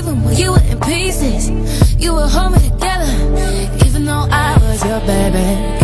Even when you were in pieces, you were holding together. Even though I was your baby,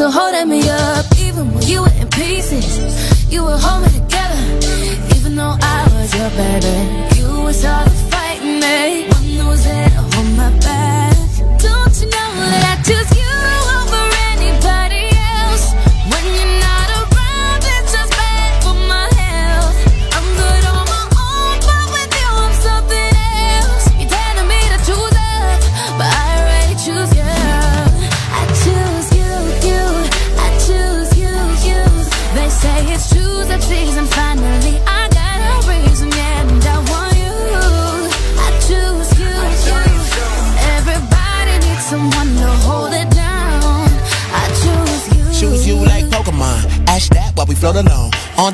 still holding me up. Even when you were in pieces, you were holding me together. Even though I was your baby,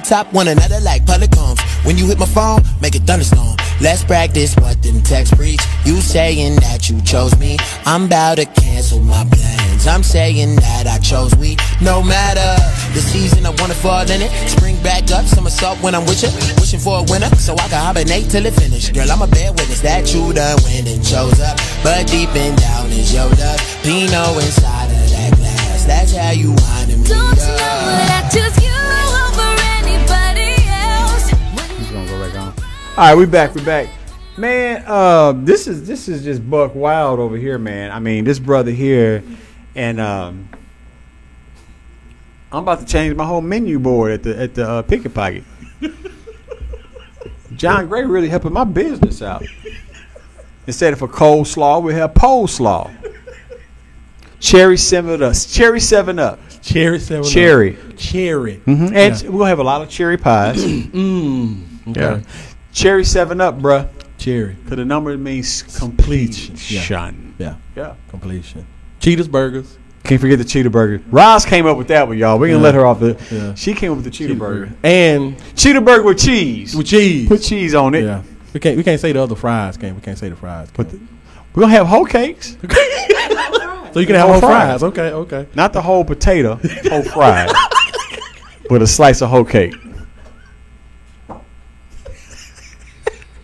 top, one another like polycombs. When you hit my phone, make a thunderstorm. Let's practice what them text preach. You saying that you chose me. I'm about to cancel my plans. I'm saying that I chose we. No matter the season, I wanna fall in it. Spring back up, somersault when I'm with you. Wishing for a winner, so I can hibernate till it finish. Girl, I'm a bad witness that you done went and chose up. But deep and down is your love. Pinot inside of that glass. That's how you winding me Don't you up. know that I choose All right, we back. We back. Man, uh, this is this is just buck wild over here, man. I mean, this brother here, and um, I'm about to change my whole menu board at the at the uh, Picket Pocket. John Gray really helping my business out. Instead of a coleslaw, we have pole slaw. Cherry seven up. Cherry seven up. Cherry seven. Up. Cherry. Cherry. hmm And we'll have a lot of cherry pies. Mm. Okay. Yeah. Cherry seven up, bruh. Cherry. Because the number means completion. Yeah. Yeah. Yeah. Completion. Cheetah's Burgers. Can't forget the cheetah burger. Roz came up with that one, y'all. We can Yeah. let her off the. Yeah. She came up with the cheetah, Cheetah burger. burger. And cheetah burger with cheese. With cheese. Put cheese on it. Yeah. We can't we can't say the other fries, can we? We can't say the fries. But the- we're gonna have whole cakes. So you can have whole fries. Okay, okay. Not the whole potato, whole fries. with a slice of whole cake.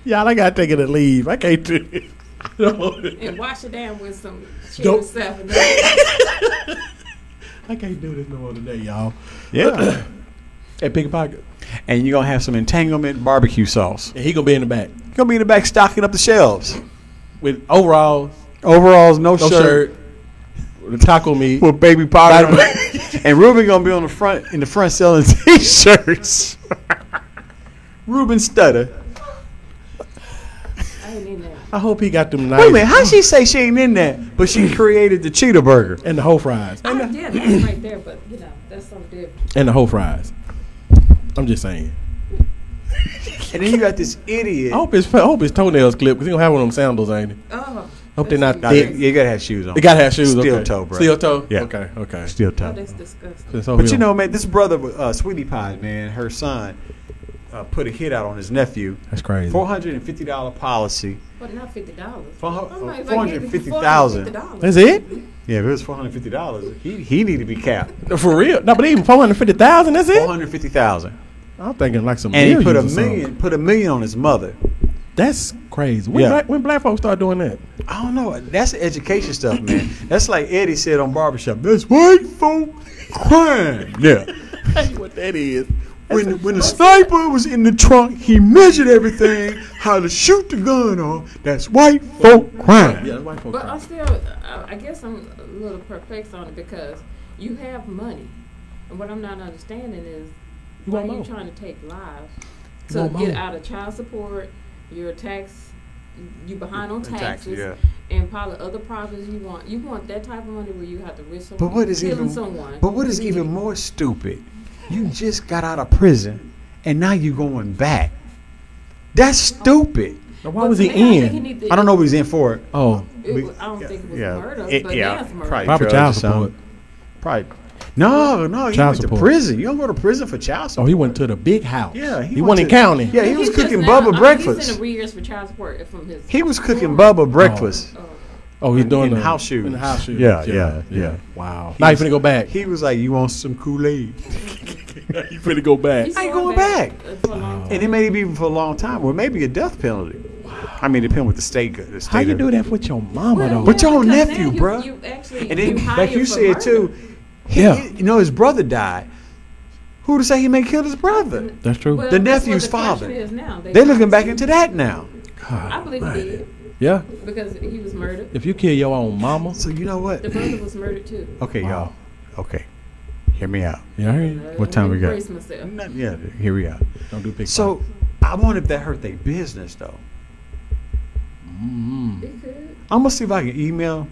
Y'all, I gotta take it and leave. I can't do it. And wash it down with some Don't- stuff. I can't do this no more today, y'all. Yeah. Hey, Pick a pocket. And you're gonna have some entanglement barbecue sauce. And he gonna be in the back He Gonna be in the back stocking up the shelves. with overalls, Overalls, no, no shirt, shirt, with taco meat. with baby powder. and Ruben gonna be on the front in the front selling t-shirts. Ruben Studdard. I ain't in there. I hope he got them nice. Wait a minute, how she say she ain't in that, but she created the cheetah burger? and the whole fries. I, yeah, that's right there, but you know, that's something different. And the whole fries. I'm just saying. And then you got this idiot. I hope his I hope his toenails clipped because he don't have one of them sandals, ain't he? Oh. Hope they're not Nah, thick. you, you gotta have shoes on. They gotta have shoes. On. Steel okay. toe, bro. Steel toe. Yeah. Okay. Okay. Steel toe. Oh, toe. that's disgusting. But you know, man, this brother, uh, Sweetie Pie, man, her son, uh, put a hit out on his nephew. that's crazy. Four hundred and fifty dollar policy. But not fifty dollars. Four hu- I'm like, four like, hundred $450. fifty thousand. That's it Yeah, if it was four hundred fifty dollars, he he need to be capped. for real. No, but even four hundred fifty thousand. That's Four it. hundred fifty thousand. I'm thinking like some And he put a millions something. million, put a million on his mother. That's crazy. When, Yeah. black, when black folks start doing that? I don't know. That's education stuff, man. That's like Eddie said on Barbershop. That's white folk crime. Yeah. what that is? When when the sniper was in the trunk, he measured everything, how to shoot the gun off. That's white folk crime. Yeah, that's white folks. But I'm still, uh, I guess I'm a little perplexed on it because you have money, and what I'm not understanding is You why want are you more. trying to take lives to want get more. out of child support, your tax, you behind on Tax, taxes, yeah. and probably other problems you want. You want that type of money where you have to risk someone But what is killing even someone. but what is even more stupid? You just got out of prison and now you're going back. That's stupid. Now, why But was to he me, I he in? to- I don't know what he's in for. Oh, It was, I don't think it was murder, It- but yeah, that's murder. probably, Probably child or support. Probably. No, no, he Child went support. to prison. You don't go to prison for child support. oh, he went to the big house. Yeah, he, he went went in county. Yeah, he was cooking now- Bubba I mean, He's breakfast. in arrears for child support from his. He was cooking Bubba breakfast. Oh, oh. He's doing in the house shoes. In the house shoes. Yeah, yeah, yeah. Wow. He now you was- finna go back. He was like, "You want some Kool Aid?" you finna go back. He's I ain't going back. uh, a long time. And it may be even for a long time, or maybe a death penalty. I mean, depending what the state. go- The state How you of- do that with your mama Well, though? But your own because nephew, now you- bruh. you actually- And then, you like hired you for said murder. too, he, Yeah. you know, his brother died. Who to say he may kill his brother? That's true. Well, the that's what nephew's the question father. is now. They They're looking back into that now. I believe he did Yeah. because he was murdered. If you kill your own mama, So you know what? The brother was murdered too. Okay, Wow. y'all. Okay, hear me out. yeah, hear you. What time we got? Brace myself. Not- Yeah, hear me out. Don't do big. So I wonder if that hurt their business though. mm-hmm. Could. I'm gonna see if I can email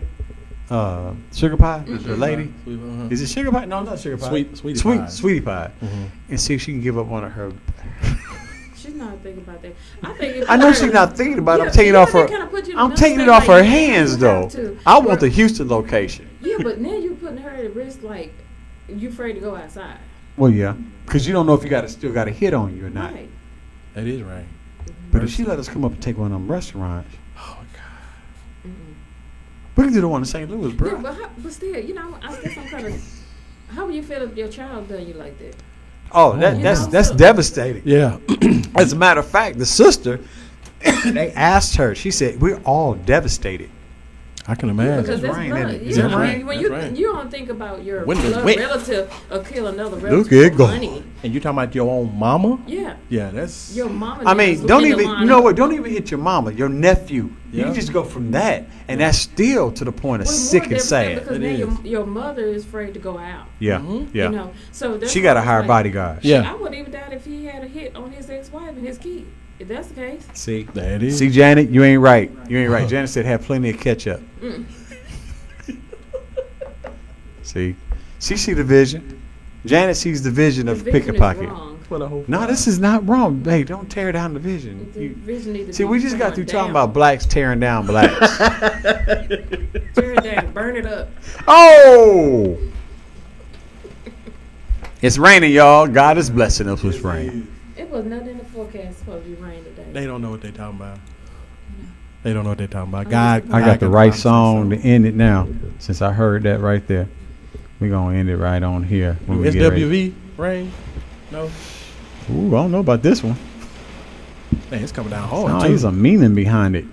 uh, Sugar Pie, the- the lady. uh-huh. Is it Sugar Pie? No, not Sugar Pie. Sweet- Sweetie Sweet, Pie. Sweetie Pie. Mhm. And see if she can give up one of her. She's not thinking about that. I think. if I know she's not thinking about it. Yeah, I'm taking it off her. kinda put you in I'm taking it off like her hands though. I want work. the Houston location. Yeah, but now you're putting her at risk. Like you afraid to go outside. Well, yeah, because you don't know if you got to still got a hit on you or not. Right. That is right. But if she let us come up and take one of them restaurants, Oh my God. we can do the one in St. Louis, bro. Yeah, but, how, but still, you know, I guess I'm kind of. How would you feel if your child done you like that? Oh, oh, that, You that's that's devastating. Yeah. As a matter of fact, the sister, they asked her. She said, "We're all devastated." I can imagine. Because that's rain, blood. ain't? You Is know, that rain? when That's you rain. you don't think about your When it's blood relative or kill another Look relative at for go. money. And you talking about your own mama? Yeah, Yeah, that's. your mama. I mean, don't even. line You know what? Don't even hit your mama, your nephew. You Yeah. can just go from that, and that's still to the point of Well, sick and devastating sad. Because It now your, is. your mother is afraid to go out. Yeah, Mhm. yeah. You know, so she got a why hire it's like- bodyguard. Yeah. I wouldn't even doubt if he had a hit on his ex-wife and his kid. If that's the case, See, That is. see, Janet, you ain't right. You ain't right. Janet said have plenty of ketchup. Mm. See, she see the vision. Janet sees the vision the of vision pick a is pocket. wrong. What a. No, this is not wrong. Hey, don't tear down the vision. The You- vision see, we just got torn through talking about blacks tearing down blacks. Tear it down, burn it up. oh, it's raining, y'all. God is blessing us with rain. It was nothing in the forecast supposed to be rain today. They don't know what they're talking about. They don't know what they're talking about. God, I God got the right song to end it now. Since I heard that right there, we're gonna end it right on here. when we get. SWV rain. No, Ooh, I don't know about this one. man, it's coming down hard. too. there's a meaning behind it.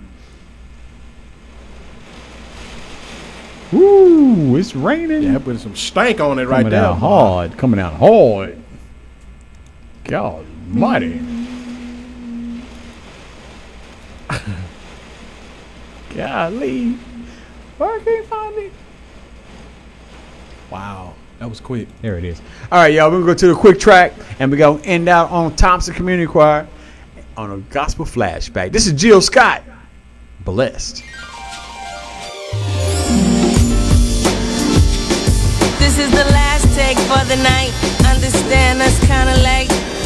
Ooh, it's raining. Yeah, putting some stank on it right coming there. out hard. Coming out hard. God mighty. Golly. Why I can't find it? Wow, that was quick. There it is. All right, y'all. We're gonna go to the quick track, and we're gonna end out on Thompson Community Choir on a gospel flashback. This is Jill Scott. Blessed. This is the last take for the night. Understand that's kinda late.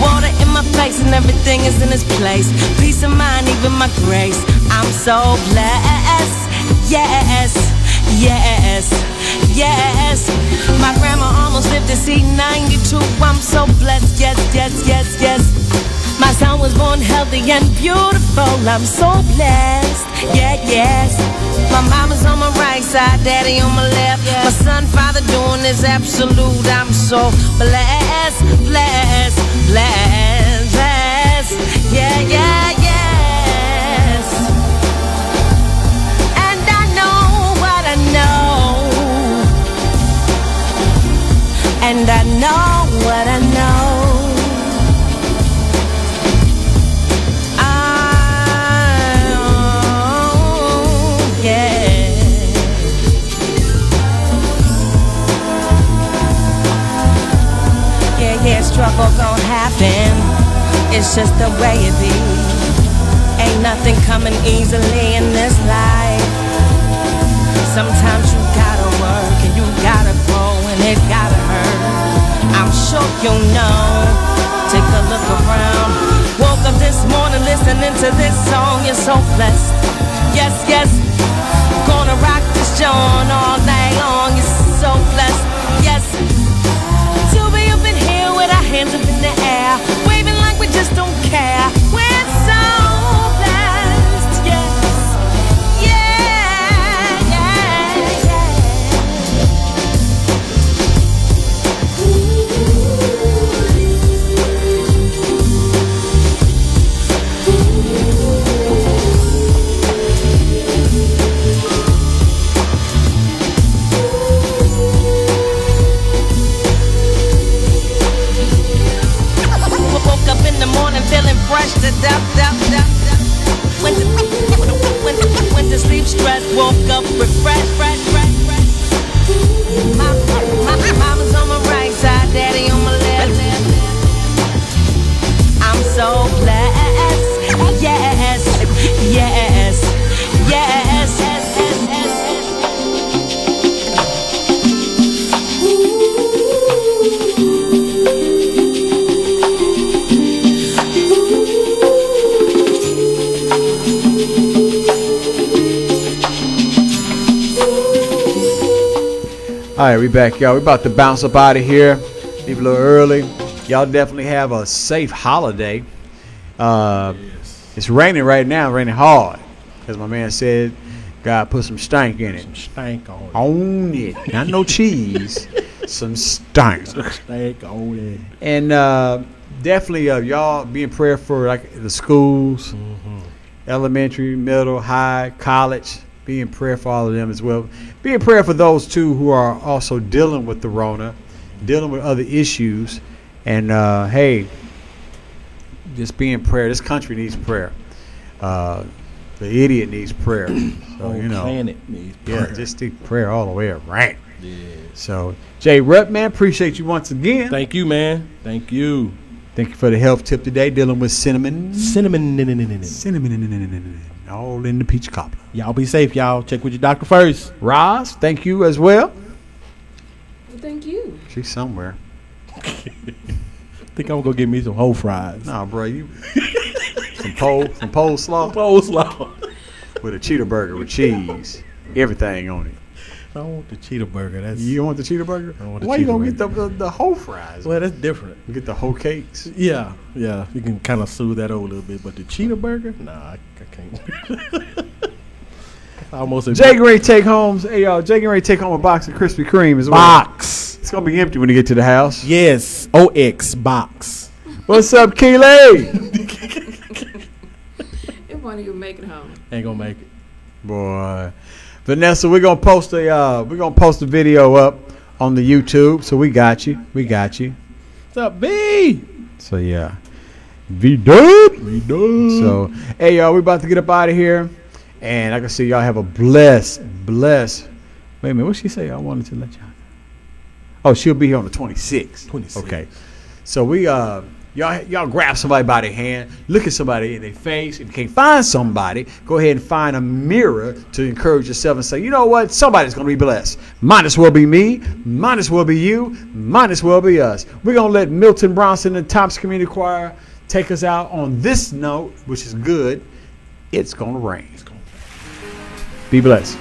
Water in my face and everything is in its place. Peace of mind, even my grace. I'm so blessed. Yes, yes, yes. My grandma almost lived to see 92. I'm so blessed. Yes, yes, yes, yes. My son was born healthy and beautiful. I'm so blessed. Yeah, yes. My mama's on my right side, daddy on my left. My son, father doing this absolute. I'm so blessed, blessed, blessed, blessed. Yeah, yeah, yeah, struggle gon' happen. It's just the way it be. Ain't nothing coming easily in this life. Sometimes you gotta work and you gotta grow and it gotta hurt. I'm sure you know. Take a look around. Woke up this morning listening to this song. You're so blessed. Yes, yes. Gonna rock this joint all day long. Hands up in the air, waving like we just don't care. Fresh to death, death, death, death. Went, to, went to sleep stressed, woke up refreshed, All right, we back, y'all. We about to bounce up out of here. Leave a little early. Y'all definitely have a safe holiday. Uh, It's raining right now, raining hard. Because my man said God put some stank in it. Some stank on it. On it. Not no cheese. some stank. Stank on it. And uh, definitely, uh, y'all be in prayer for like the schools, elementary, middle, high, college. Be in prayer for all of them as well. Be in prayer for those too who are also dealing with the Rona, dealing with other issues. And uh, hey, just be in prayer. This country needs prayer. Uh, the idiot needs prayer. So you know, planet needs prayer. yeah, just need prayer all the way around. Yeah. So Jay Rep, man, appreciate you once again. Thank you, man. Thank you. Thank you for the health tip today, dealing with cinnamon. Cinnamon. Cinnamon. All in the peach cobbler. Y'all be safe, y'all. Check with your doctor first. Roz, thank you as well. Well, thank you. She's somewhere. think I'm gonna get me some whole fries. Nah, bro, you some pole some pole slaw. Pole slaw. with a cheetah burger with cheese, everything on it. I don't want the cheetah burger. That's You don't want the cheetah burger? I don't want the Why you gonna get the, the the whole fries? well, that's different. You get the whole cakes. Yeah, yeah. You can kind of soothe that over a little bit, but the cheetah burger, nah, I, I can't. I Almost a Jay Gray take home. Hey y'all, Jay Gray take home a box of Krispy Kreme as well. box. It's gonna be empty when you get to the house. Yes, OX box. What's up, Keely? If one of you make it home. Ain't gonna make it. Boy, Vanessa, we're gonna post a uh, we're gonna post a video up on the YouTube. So we got you. We got you. What's up, B? So yeah, V dub. V dub. So hey y'all, we about to get up out of here, and I can see y'all have a blessed, blessed. Wait a minute, what she say? I wanted to let y'all. Oh, she'll be here on the 26th. 26th. Okay. So we uh y'all y'all grab somebody by the hand, look at somebody in their face. If you can't find somebody, go ahead and find a mirror to encourage yourself and say, you know what? Somebody's gonna be blessed. Might as well be me, might as well be you, might as well be us. We're gonna let Milton Brunson and Tops Community Choir take us out on this note, which is good. It's gonna rain. Be blessed.